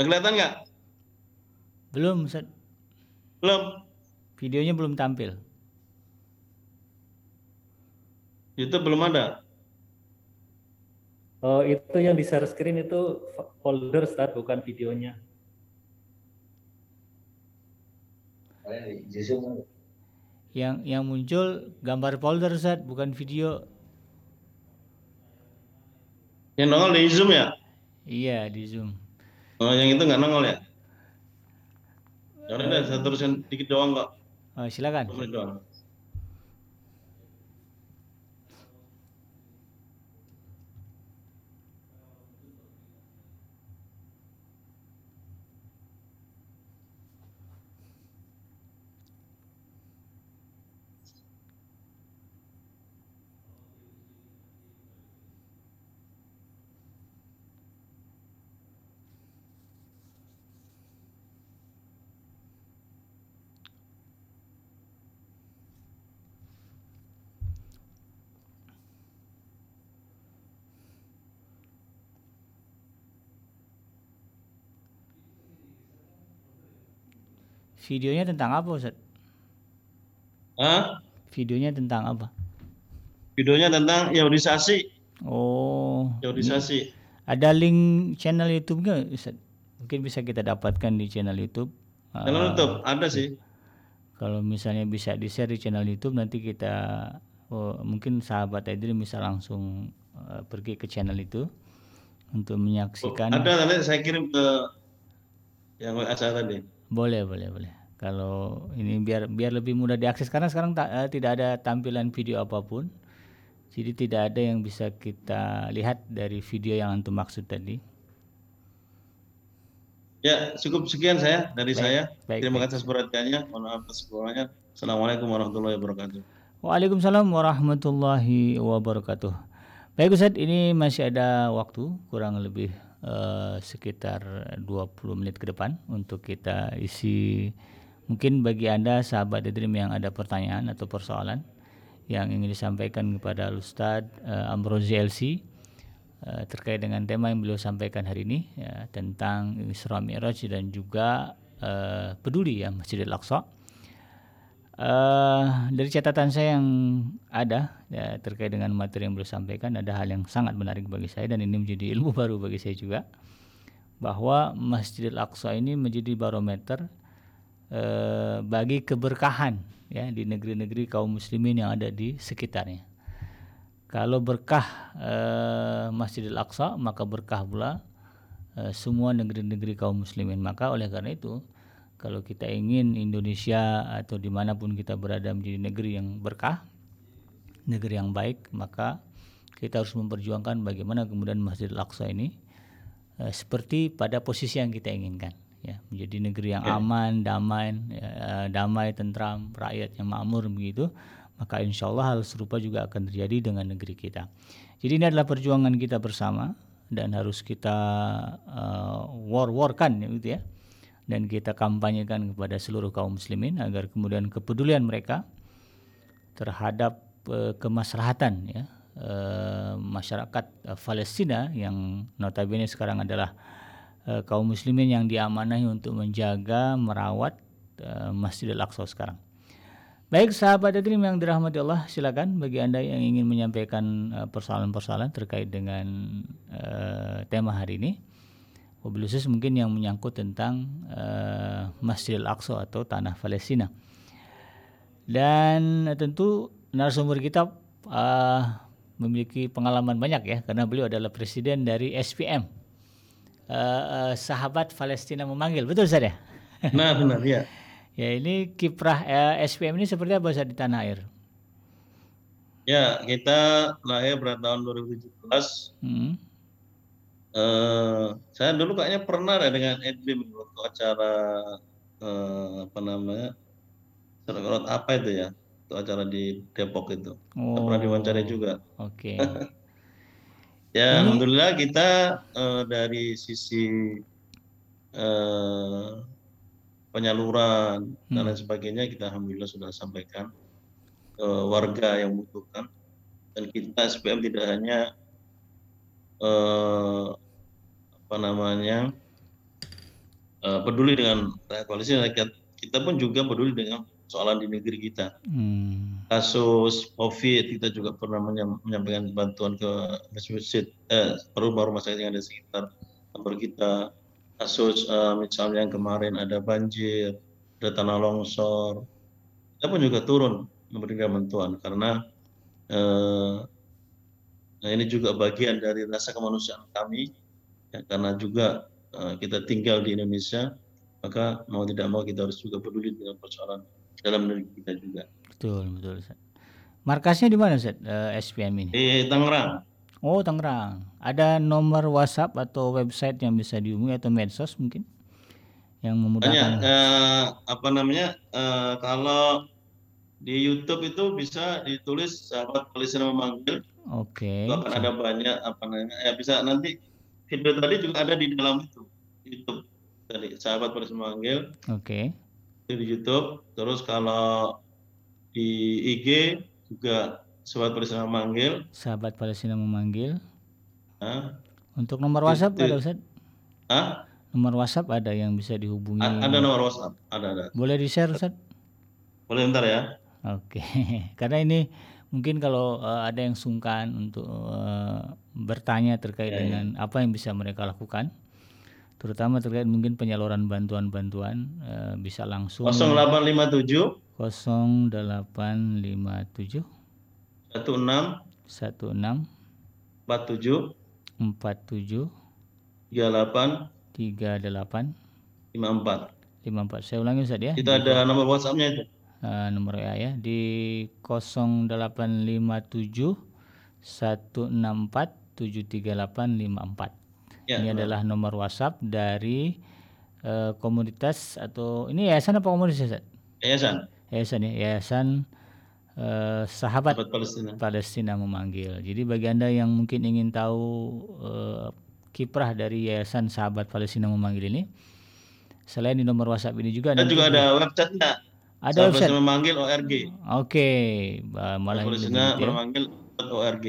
Udah kelihatan nggak? Belum Ustaz. Belum. Videonya belum tampil. YouTube belum ada. Oh, itu yang di share screen itu folder, Ustaz, bukan videonya. Yang yang muncul gambar folder Ustaz, bukan video. Yang nongol di Zoom ya? Iya, di Zoom. Oh, yang itu nggak nongol ya? Ya udah, deh, saya terusin dikit doang kok. Oh, silakan. Doang. Videonya tentang apa Ustaz? Hah? Videonya tentang apa? Videonya tentang yaudisasi. Oh, Yaudisasi. ada link channel YouTube-nya Ustaz? Mungkin bisa kita dapatkan di channel YouTube. Channel Ah, YouTube ada sih. Kalau misalnya bisa di-share di channel YouTube nanti kita oh, mungkin sahabat Edrin bisa langsung eh, pergi ke channel itu untuk menyaksikan. Ada nanti saya kirim ke yang WA tadi. Boleh, boleh, boleh. Kalau ini biar biar lebih mudah diakses karena sekarang ta- eh, tidak ada tampilan video apa pun. Jadi tidak ada yang bisa kita lihat dari video yang antum maksud tadi. Ya, cukup sekian saya dari saya. baik, Terima baik. kasih perhatiannya. Mohon maaf atas kekurangannya. Assalamualaikum warahmatullahi wabarakatuh. Waalaikumsalam warahmatullahi wabarakatuh. Baik Ustaz, ini masih ada waktu kurang lebih uh, sekitar 20 menit ke depan untuk kita isi mungkin bagi Anda sahabat The Dream yang ada pertanyaan atau persoalan yang ingin disampaikan kepada Ustadz uh, Ambrozi LC uh, terkait dengan tema yang beliau sampaikan hari ini ya, tentang Isra Mi'raj dan juga uh, peduli ya Masjidil Aqsa. Uh, dari catatan saya yang ada ya, terkait dengan materi yang beliau sampaikan ada hal yang sangat menarik bagi saya dan ini menjadi ilmu baru bagi saya juga bahwa Masjidil Aqsa ini menjadi barometer uh, bagi keberkahan ya di negeri-negeri kaum muslimin yang ada di sekitarnya. Kalau berkah uh, Masjidil Aqsa maka berkah pula uh, semua negeri-negeri kaum muslimin. Maka oleh karena itu kalau kita ingin Indonesia atau di mana pun kita berada menjadi negeri yang berkah, negeri yang baik, maka kita harus memperjuangkan bagaimana kemudian Masjid Al-Aqsa ini uh, seperti pada posisi yang kita inginkan, ya menjadi negeri yang aman, damai, ya, damai, tentram, rakyat yang makmur begitu, maka insya Allah hal serupa juga akan terjadi dengan negeri kita. Jadi ini adalah perjuangan kita bersama dan harus kita uh, war-warkan, gitu ya dan kita kampanyekan kepada seluruh kaum muslimin agar kemudian kepedulian mereka terhadap uh, kemaslahatan ya uh, masyarakat uh, Palestina yang notabene sekarang adalah uh, kaum muslimin yang diamanahi untuk menjaga merawat uh, Masjidil Aqsa sekarang. Baik sahabat Dream yang dirahmati Allah, silakan bagi Anda yang ingin menyampaikan persoalan-persoalan terkait dengan uh, tema hari ini khusus mungkin yang menyangkut tentang uh, Masjidil Aqsa atau tanah Palestina. Dan tentu narasumber kita uh, memiliki pengalaman banyak ya karena beliau adalah presiden dari SPM. Uh, eh, uh, sahabat Palestina memanggil, betul saja? Nah, benar ya. ya ini kiprah uh, SPM ini seperti apa saat di tanah air? Ya, kita lahir pada tahun 2017. Hmm Uh, saya dulu kayaknya pernah ya dengan Edwin waktu acara uh, apa namanya apa itu ya itu acara di Depok itu oh. pernah diwawancara juga oke okay. ya Ini... alhamdulillah kita uh, dari sisi uh, penyaluran hmm. dan lain sebagainya kita alhamdulillah sudah sampaikan ke warga yang membutuhkan dan kita SPM tidak hanya eh, apa namanya eh, peduli dengan koalisi rakyat kita pun juga peduli dengan soalan di negeri kita. Hmm. Kasus COVID kita juga pernah menyampaikan bantuan ke masjid, eh, baru rumah sakit yang ada sekitar kantor kita. Kasus eh, misalnya yang kemarin ada banjir, ada tanah longsor, kita pun juga turun memberikan bantuan karena eh, Nah ini juga bagian dari rasa kemanusiaan kami, ya, karena juga uh, kita tinggal di Indonesia, maka mau tidak mau kita harus juga peduli dengan persoalan dalam negeri kita juga. Betul, betul. Ustaz. Markasnya di mana, Ustaz, uh, eh, SPM ini? Di Tangerang. Oh, Tangerang. Ada nomor WhatsApp atau website yang bisa dihubungi atau medsos mungkin? Yang memudahkan. Banyak, uh, apa namanya, uh, kalau di YouTube itu bisa ditulis sahabat Palestina memanggil. Oke. Okay. akan ada banyak apa namanya ya bisa nanti video tadi juga ada di dalam itu YouTube tadi sahabat Palestina memanggil. Oke. Okay. Di YouTube. Terus kalau di IG juga sahabat Palestina memanggil. Sahabat Palestina memanggil. Nah. Untuk nomor WhatsApp ada Ustaz? Hah? Nomor WhatsApp ada yang bisa dihubungi. A ada nomor WhatsApp, ada ada. Boleh di-share Ustaz? Boleh ntar ya. Oke, karena ini mungkin kalau uh, ada yang sungkan untuk uh, bertanya terkait ya, dengan ya. apa yang bisa mereka lakukan, terutama terkait mungkin penyaluran bantuan-bantuan uh, bisa langsung 0857 0857 16 16 47 47 38 38 54 54 saya ulangi Ustaz ya. Itu ada nomor WhatsApp-nya itu. Uh, nomor WA ya. Di 0857 164 73854. Ya, ini betul. adalah nomor WhatsApp dari uh, komunitas atau ini yayasan apa komunitas? Yayasan. Yayasan ya, yayasan uh, sahabat Palestina. Palestina memanggil. Jadi bagi anda yang mungkin ingin tahu uh, kiprah dari Yayasan Sahabat Palestina Memanggil ini. Selain di nomor WhatsApp ini juga Dan juga ada websitenya. ada Sahabat website. memanggil ORG. Oke, ba- malah Palestina memanggil ORG.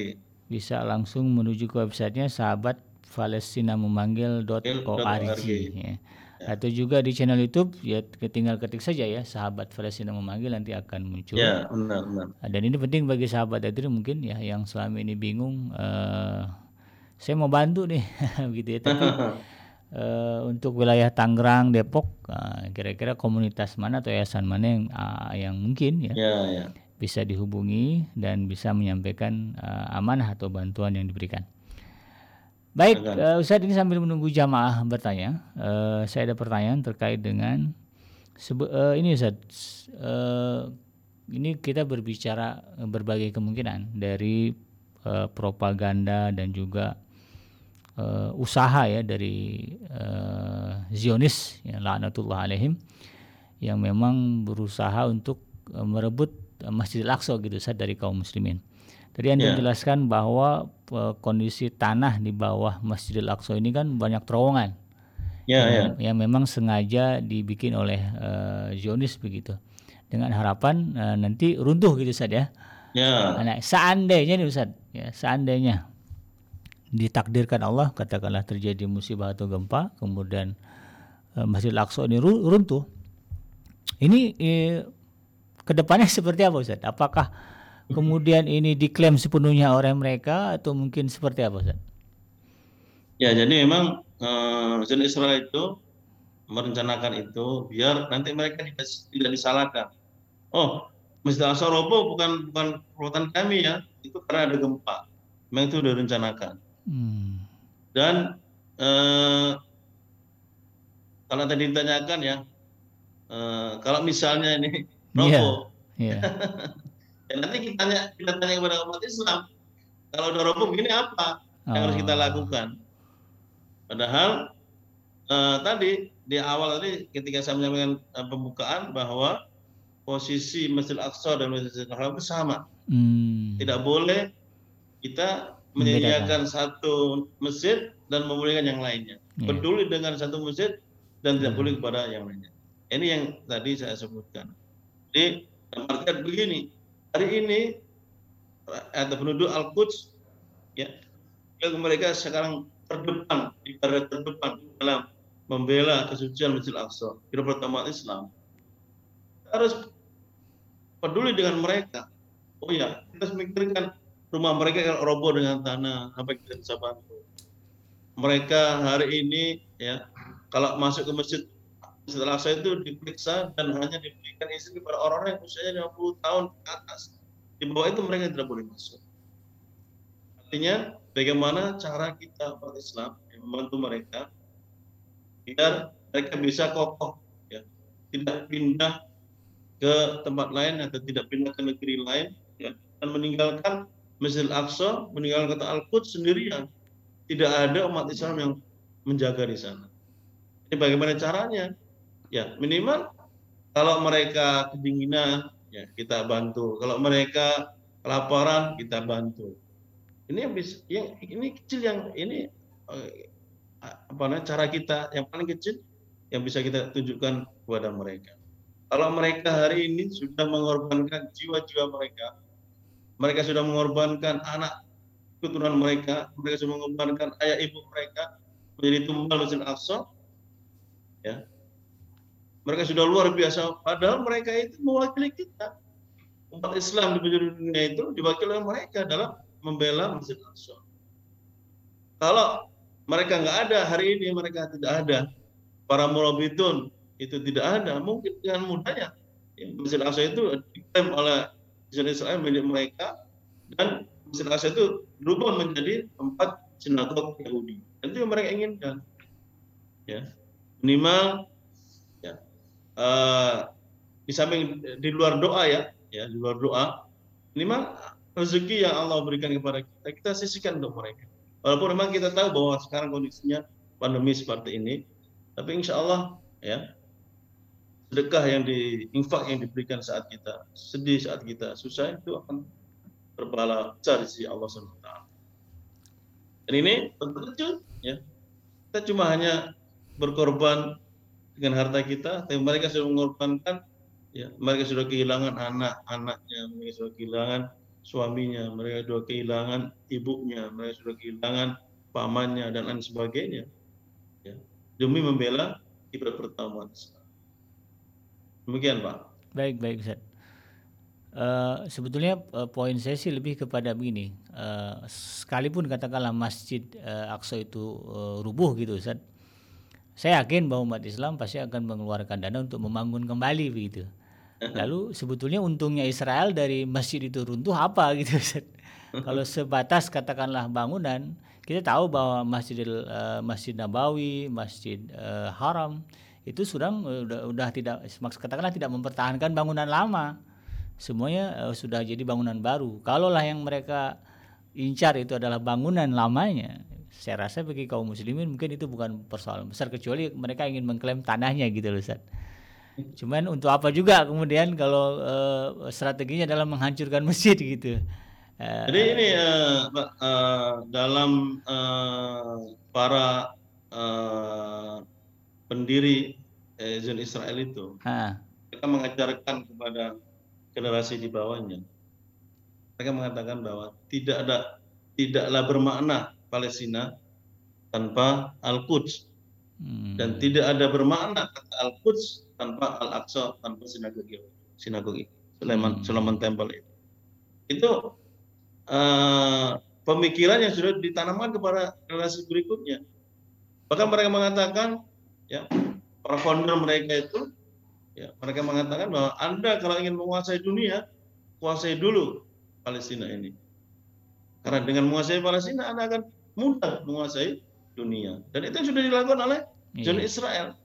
bisa langsung menuju ke websitenya sahabat Palestina memanggil.org .org. ya. Atau juga di channel YouTube ya tinggal ketik saja ya sahabat Palestina memanggil nanti akan muncul. Ya, benar, benar. Dan ini penting bagi sahabat Adri mungkin ya yang selama ini bingung eh saya mau bantu nih gitu ya tapi eh, untuk wilayah Tangerang, Depok eh, kira-kira komunitas mana atau yayasan mana yang ah, yang mungkin ya Ya, ya. bisa dihubungi dan bisa menyampaikan eh, amanah atau bantuan yang diberikan. Baik, eh, Ustadz ini sambil menunggu jamaah bertanya, eh, saya ada pertanyaan terkait dengan sebe- eh, ini Ustadz, eh, ini kita berbicara berbagai kemungkinan dari eh, propaganda dan juga eh, usaha ya dari eh, Zionis ya laknatullah alaihim yang memang berusaha untuk merebut Masjidil Aqsa gitu Ustaz dari kaum muslimin. Tadi Anda Ya. jelaskan bahwa eh, kondisi tanah di bawah Masjidil Aqsa ini kan banyak terowongan Ya, ya. yang, yang memang sengaja dibikin oleh eh, Zionis begitu. Dengan harapan eh, nanti runtuh gitu Ustaz ya. Ya. Nah, seandainya nih Ustaz, ya, seandainya ditakdirkan Allah katakanlah terjadi musibah atau gempa, kemudian eh, Masjidil Aqsa ini ru- runtuh. Ini eh, ke depannya seperti apa Ustaz? Apakah kemudian ini diklaim sepenuhnya oleh mereka atau mungkin seperti apa Ustaz? Ya, jadi memang eh, Zionis Israel itu merencanakan itu biar nanti mereka tidak, disalahkan. Oh, Masjid Al-Aqsa roboh bukan bukan perbuatan kami ya, itu karena ada gempa. Memang itu sudah direncanakan. Hmm. Dan eh, kalau tadi ditanyakan ya, eh, kalau misalnya ini roboh, Ya. ya nanti kita tanya kita tanya kepada umat Islam, kalau udah roboh begini apa yang harus kita Oh. lakukan? Padahal eh, tadi di awal tadi ketika saya menyampaikan eh, pembukaan bahwa posisi Masjid Aqsa dan Masjid Haram itu sama. Hmm. Tidak boleh kita menyediakan satu masjid dan memulihkan yang lainnya. Iya. Peduli dengan satu masjid dan tidak Hmm. peduli kepada yang lainnya. Ini yang tadi saya sebutkan. Jadi artian begini, hari ini atau penduduk Al-Quds ya mereka sekarang terdepan di garda terdepan dalam membela kesucian Masjid Al-Aqsa, kira pertama Islam. Harus peduli dengan mereka. Oh ya, kita harus memikirkan rumah mereka yang roboh dengan tanah, apa kita bisa bantu. Mereka hari ini ya, kalau masuk ke masjid Masjid Al-Aqsa itu diperiksa dan hanya diberikan izin kepada orang-orang yang usianya 50 tahun ke atas. Di bawah itu mereka tidak boleh masuk. Artinya bagaimana cara kita umat Islam yang membantu mereka biar mereka bisa kokoh ya. Tidak pindah ke tempat lain atau tidak pindah ke negeri lain ya. Dan meninggalkan Masjid Al-Aqsa meninggalkan kota Al-Quds sendirian. Tidak ada umat Islam yang menjaga di sana. Ini bagaimana caranya ya minimal kalau mereka kedinginan ya kita bantu kalau mereka kelaparan kita bantu ini yang bisa yang ini kecil yang ini eh, apa namanya cara kita yang paling kecil yang bisa kita tunjukkan kepada mereka. Kalau mereka hari ini sudah mengorbankan jiwa-jiwa mereka, mereka sudah mengorbankan anak keturunan mereka, mereka sudah mengorbankan ayah ibu mereka menjadi tumbal Masjid Al-Aqsa, ya. Mereka sudah luar biasa, padahal mereka itu mewakili kita. Umat Islam di penjuru dunia itu diwakili oleh mereka dalam membela Masjid Al-Aqsa. Kalau mereka nggak ada hari ini, mereka tidak ada. Para murabitun itu tidak ada. Mungkin dengan mudahnya ya, Masjid Al-Aqsa itu diklaim oleh Israel Israel milik mereka dan Masjid Al-Aqsa itu berubah menjadi tempat sinagog Yahudi. Itu yang mereka inginkan. Ya, minimal eh, di samping di luar doa ya, ya di luar doa, minimal rezeki yang Allah berikan kepada kita kita sisihkan untuk mereka. Walaupun memang kita tahu bahwa sekarang kondisinya pandemi seperti ini, tapi insya Allah ya sedekah yang di infak yang diberikan saat kita sedih saat kita susah itu akan berpahala besar di Allah SWT. Dan ini tentu ya kita cuma hanya berkorban dengan harta kita tapi mereka sudah mengorbankan ya mereka sudah kehilangan anak-anaknya mereka sudah kehilangan suaminya mereka sudah kehilangan ibunya mereka sudah kehilangan pamannya dan lain sebagainya. Ya demi membela ibadah Islam demikian pak. Baik baik Ustaz. Uh, sebetulnya uh, poin saya sih lebih kepada begini, uh, sekalipun katakanlah masjid uh, Aqsa itu uh, rubuh gitu, Ustaz, saya yakin bahwa umat Islam pasti akan mengeluarkan dana untuk membangun kembali begitu. Lalu sebetulnya untungnya Israel dari masjid itu runtuh apa gitu, Ustaz? Kalau sebatas katakanlah bangunan, kita tahu bahwa Masjidil uh, Masjid Nabawi, Masjid uh, Haram itu sudah udah, udah tidak maksud katakanlah tidak mempertahankan bangunan lama semuanya uh, sudah jadi bangunan baru. Kalaulah yang mereka incar itu adalah bangunan lamanya, saya rasa bagi kaum muslimin mungkin itu bukan persoalan besar kecuali mereka ingin mengklaim tanahnya gitu loh Ustaz. Cuman untuk apa juga kemudian kalau uh, strateginya adalah menghancurkan masjid gitu. Uh, Jadi ini uh, uh, dalam uh, para uh, pendiri eh, Israel itu, ha. mereka mengajarkan kepada generasi di bawahnya. Mereka mengatakan bahwa tidak ada tidaklah bermakna Palestina tanpa Al-Quds. Hmm. Dan tidak ada bermakna kata Al-Quds tanpa Al-Aqsa, tanpa sinagogi. Sinagogi. Sulaiman, hmm. Sulaiman Temple itu. Itu uh, pemikiran yang sudah ditanamkan kepada generasi berikutnya. Bahkan mereka mengatakan, ya, para founder mereka itu Ya, mereka mengatakan bahwa Anda kalau ingin menguasai dunia, kuasai dulu Palestina ini. Karena dengan menguasai Palestina, Anda akan mudah menguasai dunia. Dan itu yang sudah dilakukan oleh iya. Israel.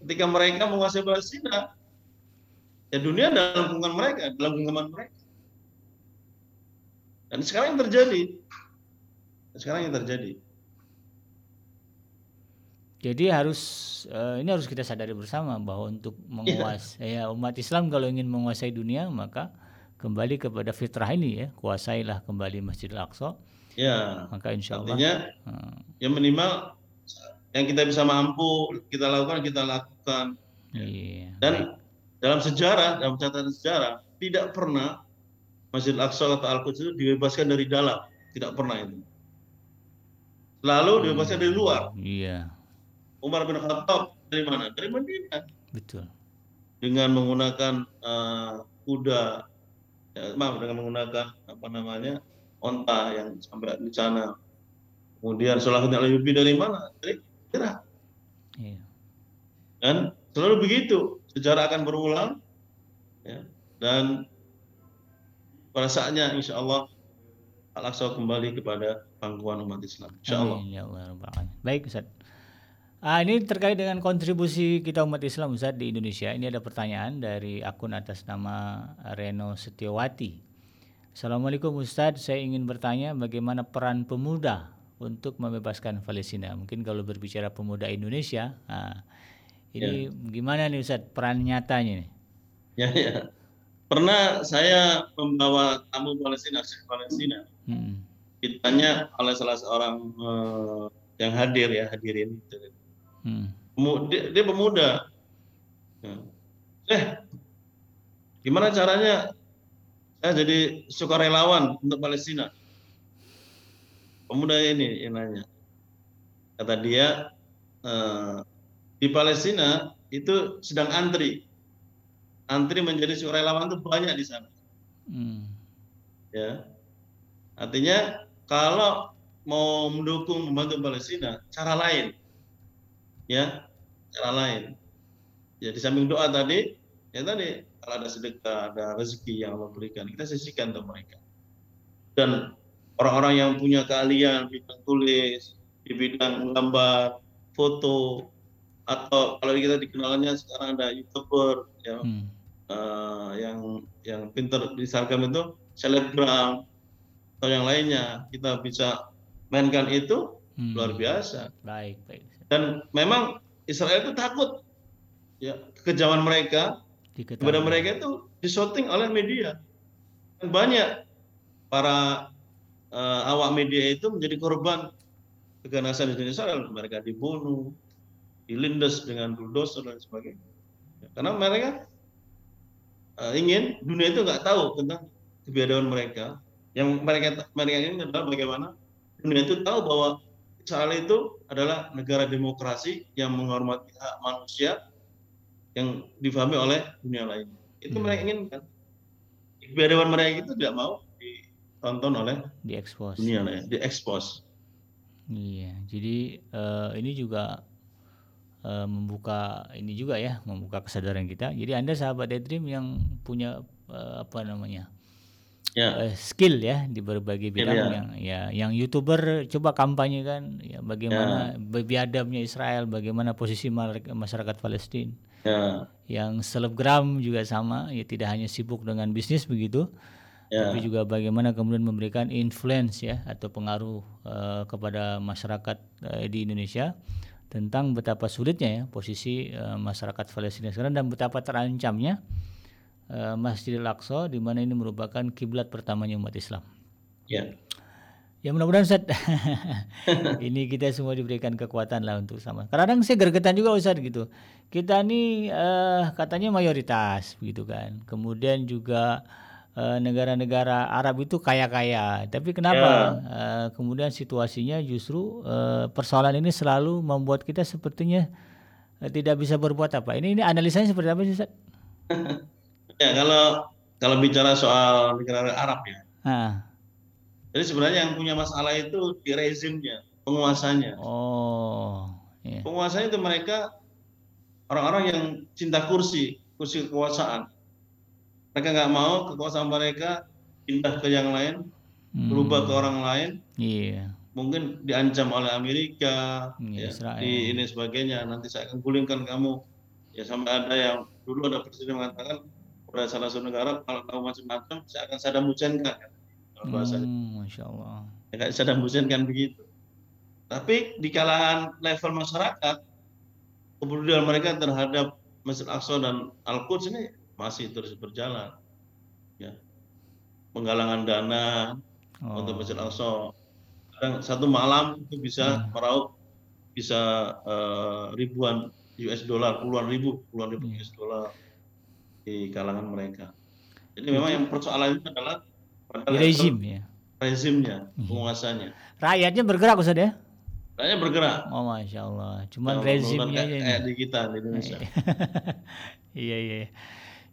Ketika mereka menguasai Palestina, ya dunia dalam genggaman mereka, dalam genggaman mereka. Dan sekarang yang terjadi, sekarang yang terjadi. Jadi harus uh, ini harus kita sadari bersama bahwa untuk iya. menguasai ya umat Islam kalau ingin menguasai dunia maka kembali kepada fitrah ini ya kuasailah kembali Masjidil Aqsa. Ya. Maka insya Allah. Artinya uh, yang minimal yang kita bisa mampu kita lakukan kita lakukan. Iya. Dan baik. dalam sejarah dalam catatan sejarah tidak pernah Masjidil Aqsa atau Al-Quds itu dibebaskan dari dalam, tidak pernah itu. Lalu dibebaskan dari luar. Iya Umar bin Khattab dari mana? Dari Madinah. Betul. Dengan menggunakan uh, kuda, ya, maaf dengan menggunakan apa namanya onta yang sampai di sana. Kemudian Salahuddin Ayyubi dari mana? Dari Irak. Iya. Dan selalu begitu. Sejarah akan berulang. Ya. Dan pada saatnya insya Allah Al-Aqsa kembali kepada pangkuan umat Islam. Insya Allah. Amin, ya Allah. Baik Ustaz. Ah, ini terkait dengan kontribusi kita umat Islam Ustaz di Indonesia. Ini ada pertanyaan dari akun atas nama Reno Setiawati. Assalamualaikum Ustaz, saya ingin bertanya bagaimana peran pemuda untuk membebaskan Palestina. Mungkin kalau berbicara pemuda Indonesia, nah, ini ya. gimana nih Ustaz peran nyatanya nih? Ya, ya. Pernah saya membawa tamu Palestina, Palestina. Hmm. Ditanya oleh salah seorang uh, yang hadir ya, hadirin. Hmm. Dia, dia pemuda. Ya. Eh, gimana caranya saya jadi sukarelawan untuk Palestina? Pemuda ini yang nanya. Kata dia, eh, di Palestina itu sedang antri. Antri menjadi sukarelawan itu banyak di sana. Hmm. Ya, artinya kalau mau mendukung membantu Palestina, cara lain ya cara lain. Ya di samping doa tadi, ya tadi kalau ada sedekah, ada rezeki yang Allah berikan, kita sisihkan untuk mereka. Dan orang-orang yang punya keahlian bidang tulis, di bidang gambar, foto, atau kalau kita dikenalnya sekarang ada youtuber ya, hmm. uh, yang yang pinter di Instagram itu selebgram atau yang lainnya kita bisa mainkan itu hmm. luar biasa. Baik, baik. Dan memang Israel itu takut ya kekejaman mereka. Kepada mereka itu disorting oleh media. Dan banyak para uh, awak media itu menjadi korban keganasan di Israel mereka dibunuh, dilindas dengan bulldozer dan sebagainya. Ya, karena mereka uh, ingin dunia itu nggak tahu tentang kebiadaban mereka. Yang mereka mereka ini adalah bagaimana dunia itu tahu bahwa Israel itu adalah negara demokrasi yang menghormati hak manusia yang difahami oleh dunia lain. Itu hmm. mereka inginkan. Kebiadaban mereka itu tidak mau ditonton oleh diekspos. Dunia lain, diekspos. Iya, jadi uh, ini juga uh, membuka ini juga ya, membuka kesadaran kita. Jadi Anda sahabat Daydream yang punya uh, apa namanya? Ya. Uh, skill ya di berbagai bidang ya. yang ya yang YouTuber coba kampanye kan ya bagaimana ya. biadabnya Israel, bagaimana posisi masyarakat Palestina. Ya. Yang selebgram juga sama, ya tidak hanya sibuk dengan bisnis begitu. Ya. Tapi juga bagaimana kemudian memberikan influence ya atau pengaruh uh, kepada masyarakat uh, di Indonesia tentang betapa sulitnya ya posisi uh, masyarakat Palestina sekarang dan betapa terancamnya uh, Masjidil Aqsa di mana ini merupakan kiblat pertamanya umat Islam. Ya. Ya mudah-mudahan Ustaz ini kita semua diberikan kekuatan lah untuk sama. Kadang saya gergetan juga Ustaz gitu. Kita ini uh, katanya mayoritas begitu kan. Kemudian juga Eh, negara-negara Arab itu kaya-kaya. Tapi kenapa ya. uh, kemudian situasinya justru uh, persoalan ini selalu membuat kita sepertinya uh, tidak bisa berbuat apa? Ini ini analisanya seperti apa sih, Ustaz? ya, kalau kalau bicara soal negara Arab ya. Ah. Jadi sebenarnya yang punya masalah itu di rezimnya, penguasanya. Oh. Yeah. Penguasanya itu mereka orang-orang yang cinta kursi, kursi kekuasaan mereka nggak mau kekuasaan mereka pindah ke yang lain, hmm. berubah ke orang lain. Iya. Mungkin diancam oleh Amerika, iya, ya, di ini sebagainya. Nanti saya akan gulingkan kamu. Ya sampai ada yang dulu ada presiden mengatakan salah satu negara kalau kamu macam-macam, saya akan sadam. Kalau bahasanya. Hmm, Masya Allah. Ya, kayak sadam hujankan begitu. Tapi di kalangan level masyarakat, kemudian mereka terhadap Masjid Aqsa dan Al-Quds ini masih terus berjalan. Ya. Penggalangan dana oh. untuk Masjid Al-Aqsa. satu malam itu bisa hmm. meraup bisa uh, ribuan US dollar, puluhan ribu, puluhan ribu. US dollar di kalangan mereka. Jadi memang yang persoalan itu adalah pada rezim ya. Rezimnya, hmm. penguasanya. Rakyatnya bergerak Ustaz ya? Rakyatnya bergerak. Oh masya Allah. Cuman ya, rezimnya aja. Kayak di kita di Indonesia. iya iya.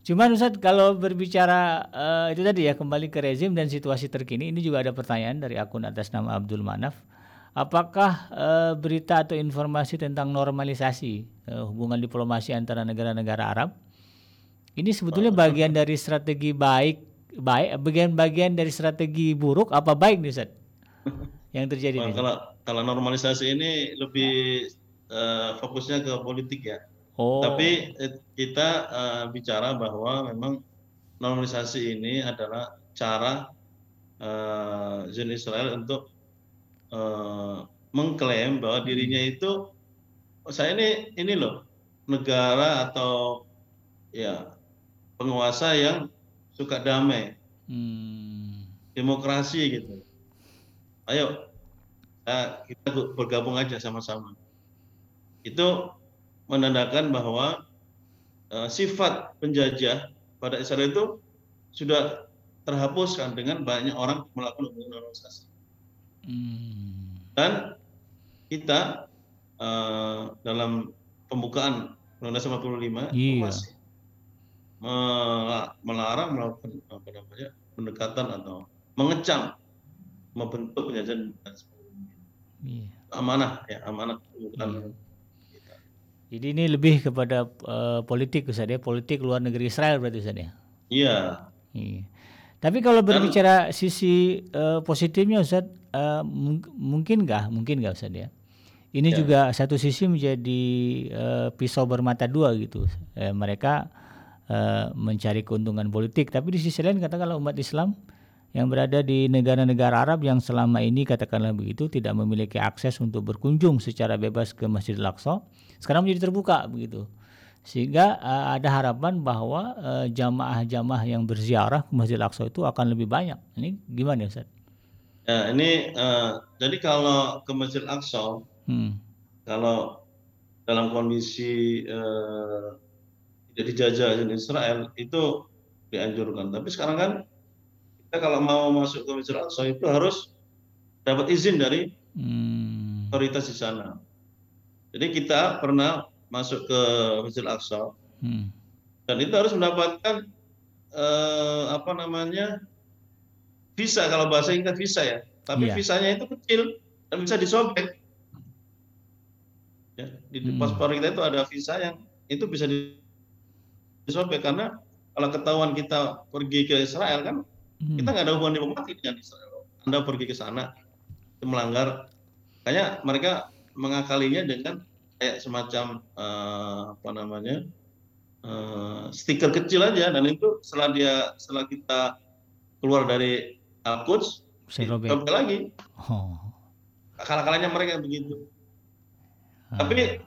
Cuman Ustaz kalau berbicara uh, itu tadi ya kembali ke rezim dan situasi terkini ini juga ada pertanyaan dari akun atas nama Abdul Manaf. Apakah uh, berita atau informasi tentang normalisasi uh, hubungan diplomasi antara negara-negara Arab ini sebetulnya bagian dari strategi baik baik bagian-bagian dari strategi buruk apa baik nih Ustaz? yang terjadi nah, Kalau kalau normalisasi ini lebih uh, fokusnya ke politik ya Oh. Tapi eh, kita uh, bicara bahwa memang normalisasi ini adalah cara uh, Israel untuk uh, mengklaim bahwa dirinya itu saya ini ini loh negara atau ya penguasa yang suka damai, hmm. demokrasi gitu. Ayo kita bergabung aja sama-sama. Itu menandakan bahwa uh, sifat penjajah pada Israel itu sudah terhapuskan dengan banyak orang melakukan hubungan normalisasi. Hmm. Dan kita uh, dalam pembukaan Undang-Undang 45 iya. masih melarang melakukan apa namanya pendekatan atau mengecam membentuk penjajahan dan sebagainya. Iya. Amanah ya, amanah bukan iya. Jadi ini lebih kepada uh, politik Ustaz ya, politik luar negeri Israel berarti Ustaz ya? Iya. Iya. Tapi kalau berbicara Dan, sisi uh, positifnya Ustaz, uh, mungkin nggak? Mungkin nggak Ustaz ya? Ini ya. juga satu sisi menjadi uh, pisau bermata dua gitu. Uh, mereka uh, mencari keuntungan politik, tapi di sisi lain katakanlah umat Islam yang berada di negara-negara Arab yang selama ini katakanlah begitu tidak memiliki akses untuk berkunjung secara bebas ke Masjidil Aqsa sekarang menjadi terbuka begitu sehingga uh, ada harapan bahwa jamaah-jamaah uh, yang berziarah ke Masjidil Aqsa itu akan lebih banyak ini gimana Ustaz? Ya, ini uh, jadi kalau ke Masjid Aqsa, hmm. kalau dalam kondisi uh, tidak dijajah oleh Israel itu dianjurkan. Tapi sekarang kan kita kalau mau masuk ke Masjid Aqsa itu harus dapat izin dari hmm. otoritas di sana. Jadi kita pernah masuk ke Masjid Aqsa hmm. dan itu harus mendapatkan eh, apa namanya visa kalau bahasa Inggris visa ya. Tapi yeah. visanya itu kecil dan bisa disobek. Ya, di hmm. paspor kita itu ada visa yang itu bisa disobek karena kalau ketahuan kita pergi ke Israel kan hmm. kita nggak ada hubungan diplomatik dengan Israel. Anda pergi ke sana melanggar, kayaknya mereka mengakalinya dengan kayak semacam uh, apa namanya uh, stiker kecil aja dan itu setelah dia setelah kita keluar dari Al-Quds Sampai lagi. Oh. Akal-akalanya mereka begitu. Hmm. Tapi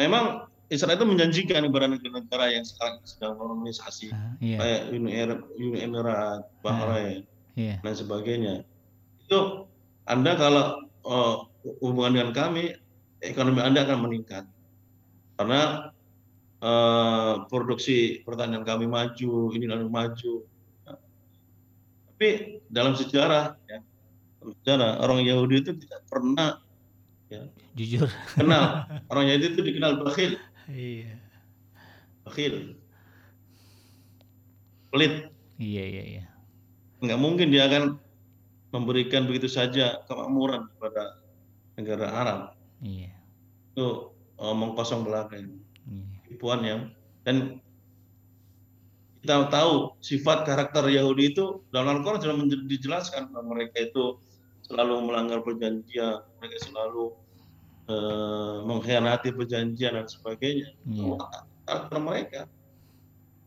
memang Israel itu menjanjikan ibarat negara-negara yang sekarang sedang normalisasi, uh, iya. kayak Uni Uni Emirat Bahrain, uh, iya. dan sebagainya. Itu Anda kalau uh, hubungan dengan kami, ekonomi Anda akan meningkat. Karena uh, produksi pertanian kami maju, ini lalu maju. tapi dalam sejarah, ya, sejarah orang Yahudi itu tidak pernah ya, jujur kenal orang Yahudi itu dikenal bakhil iya. Bakhil pelit. Iya iya iya. Nggak mungkin dia akan memberikan begitu saja kemakmuran kepada negara Arab. Iya. Itu omong kosong belaka iya. tipuan yang dan kita tahu sifat karakter Yahudi itu dalam Al-Quran sudah dijelaskan bahwa mereka itu selalu melanggar perjanjian, mereka selalu uh, mengkhianati perjanjian dan sebagainya. Yeah. Karakter mereka.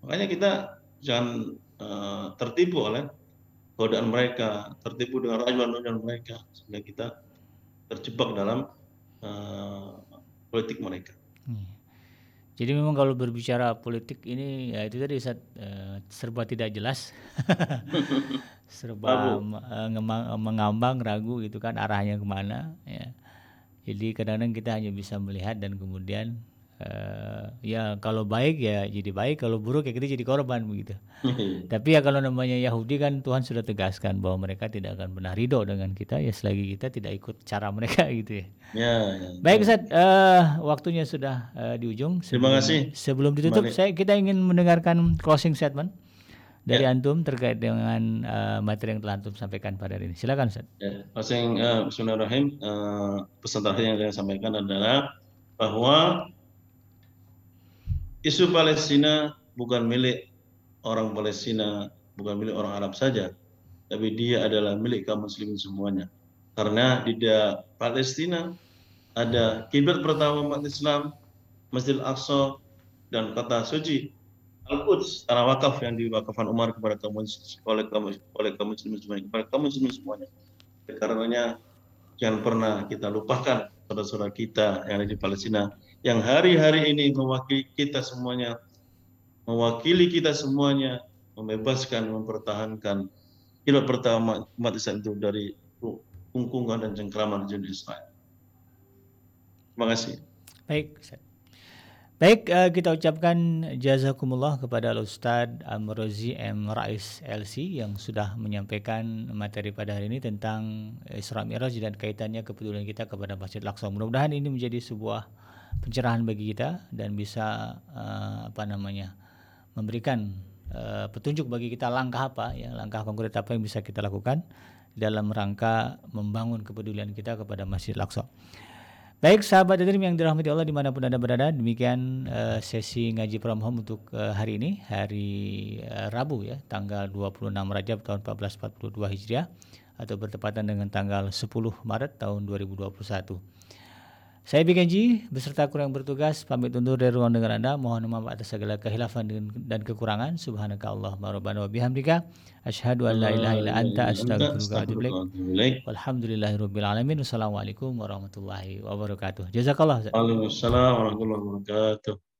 Makanya kita jangan uh, tertipu oleh godaan mereka, tertipu dengan rayuan-rayuan mereka, sehingga kita terjebak dalam uh, politik mereka. Yeah. Jadi memang kalau berbicara politik ini ya itu tadi saat, uh, serba tidak jelas, serba uh, mengambang ragu gitu kan arahnya ke mana ya. Jadi kadang-kadang kita hanya bisa melihat dan kemudian uh, ya kalau baik ya jadi baik, kalau buruk ya kita jadi korban begitu. Tapi ya kalau namanya Yahudi kan Tuhan sudah tegaskan bahwa mereka tidak akan pernah ridho dengan kita ya selagi kita tidak ikut cara mereka gitu ya. Ya. ya baik Ustaz, uh, waktunya sudah uh, di ujung. Sebelum, Terima kasih. Sebelum ditutup, saya kita ingin mendengarkan closing statement dari ya. antum terkait dengan uh, materi yang telah antum sampaikan pada hari ini. Silakan Ustaz. Ya, closing uh, Bismillahirrahmanirrahim. Uh, pesan terakhir yang saya sampaikan adalah bahwa isu Palestina bukan milik orang Palestina, bukan milik orang Arab saja, tapi dia adalah milik kaum muslimin semuanya. Karena di Palestina ada kiblat pertama umat Islam, Masjid Al-Aqsa dan kota suci Al-Quds, tanah wakaf yang diwakafkan Umar kepada kaum oleh kaum oleh kaum muslimin semuanya, kepada kaum muslimin semuanya. Karenanya jangan pernah kita lupakan saudara-saudara kita yang ada di Palestina yang hari-hari ini mewakili kita semuanya, mewakili kita semuanya, membebaskan, mempertahankan kiblat pertama umat Islam itu dari kungkungan dan cengkraman jin Israel. Terima kasih. Baik, Baik, uh, kita ucapkan jazakumullah kepada Al-Ustaz Amrozi M. Rais LC yang sudah menyampaikan materi pada hari ini tentang Isra Mi'raj dan kaitannya kepedulian kita kepada Masjid Al-Aqsa. Mudah-mudahan ini menjadi sebuah pencerahan bagi kita dan bisa uh, apa namanya memberikan uh, petunjuk bagi kita langkah apa ya langkah konkret apa yang bisa kita lakukan dalam rangka membangun kepedulian kita kepada Masjid Al-Aqsa. Baik sahabat Adrim yang dirahmati Allah di mana pun Anda berada Demikian uh, sesi ngaji from home untuk uh, hari ini Hari uh, Rabu ya Tanggal 26 Rajab tahun 1442 Hijriah Atau bertepatan dengan tanggal 10 Maret tahun 2021 saya Bikenji beserta kurang bertugas pamit undur dari ruang dengar Anda. Mohon maaf atas segala kehilafan dan kekurangan. Subhanaka Allah wa bihamdika asyhadu an la ilaha illa anta astaghfiruka wa atubu ilaik. Alamin. Wassalamualaikum warahmatullahi wabarakatuh. Jazakallah. Waalaikumsalam warahmatullahi wabarakatuh.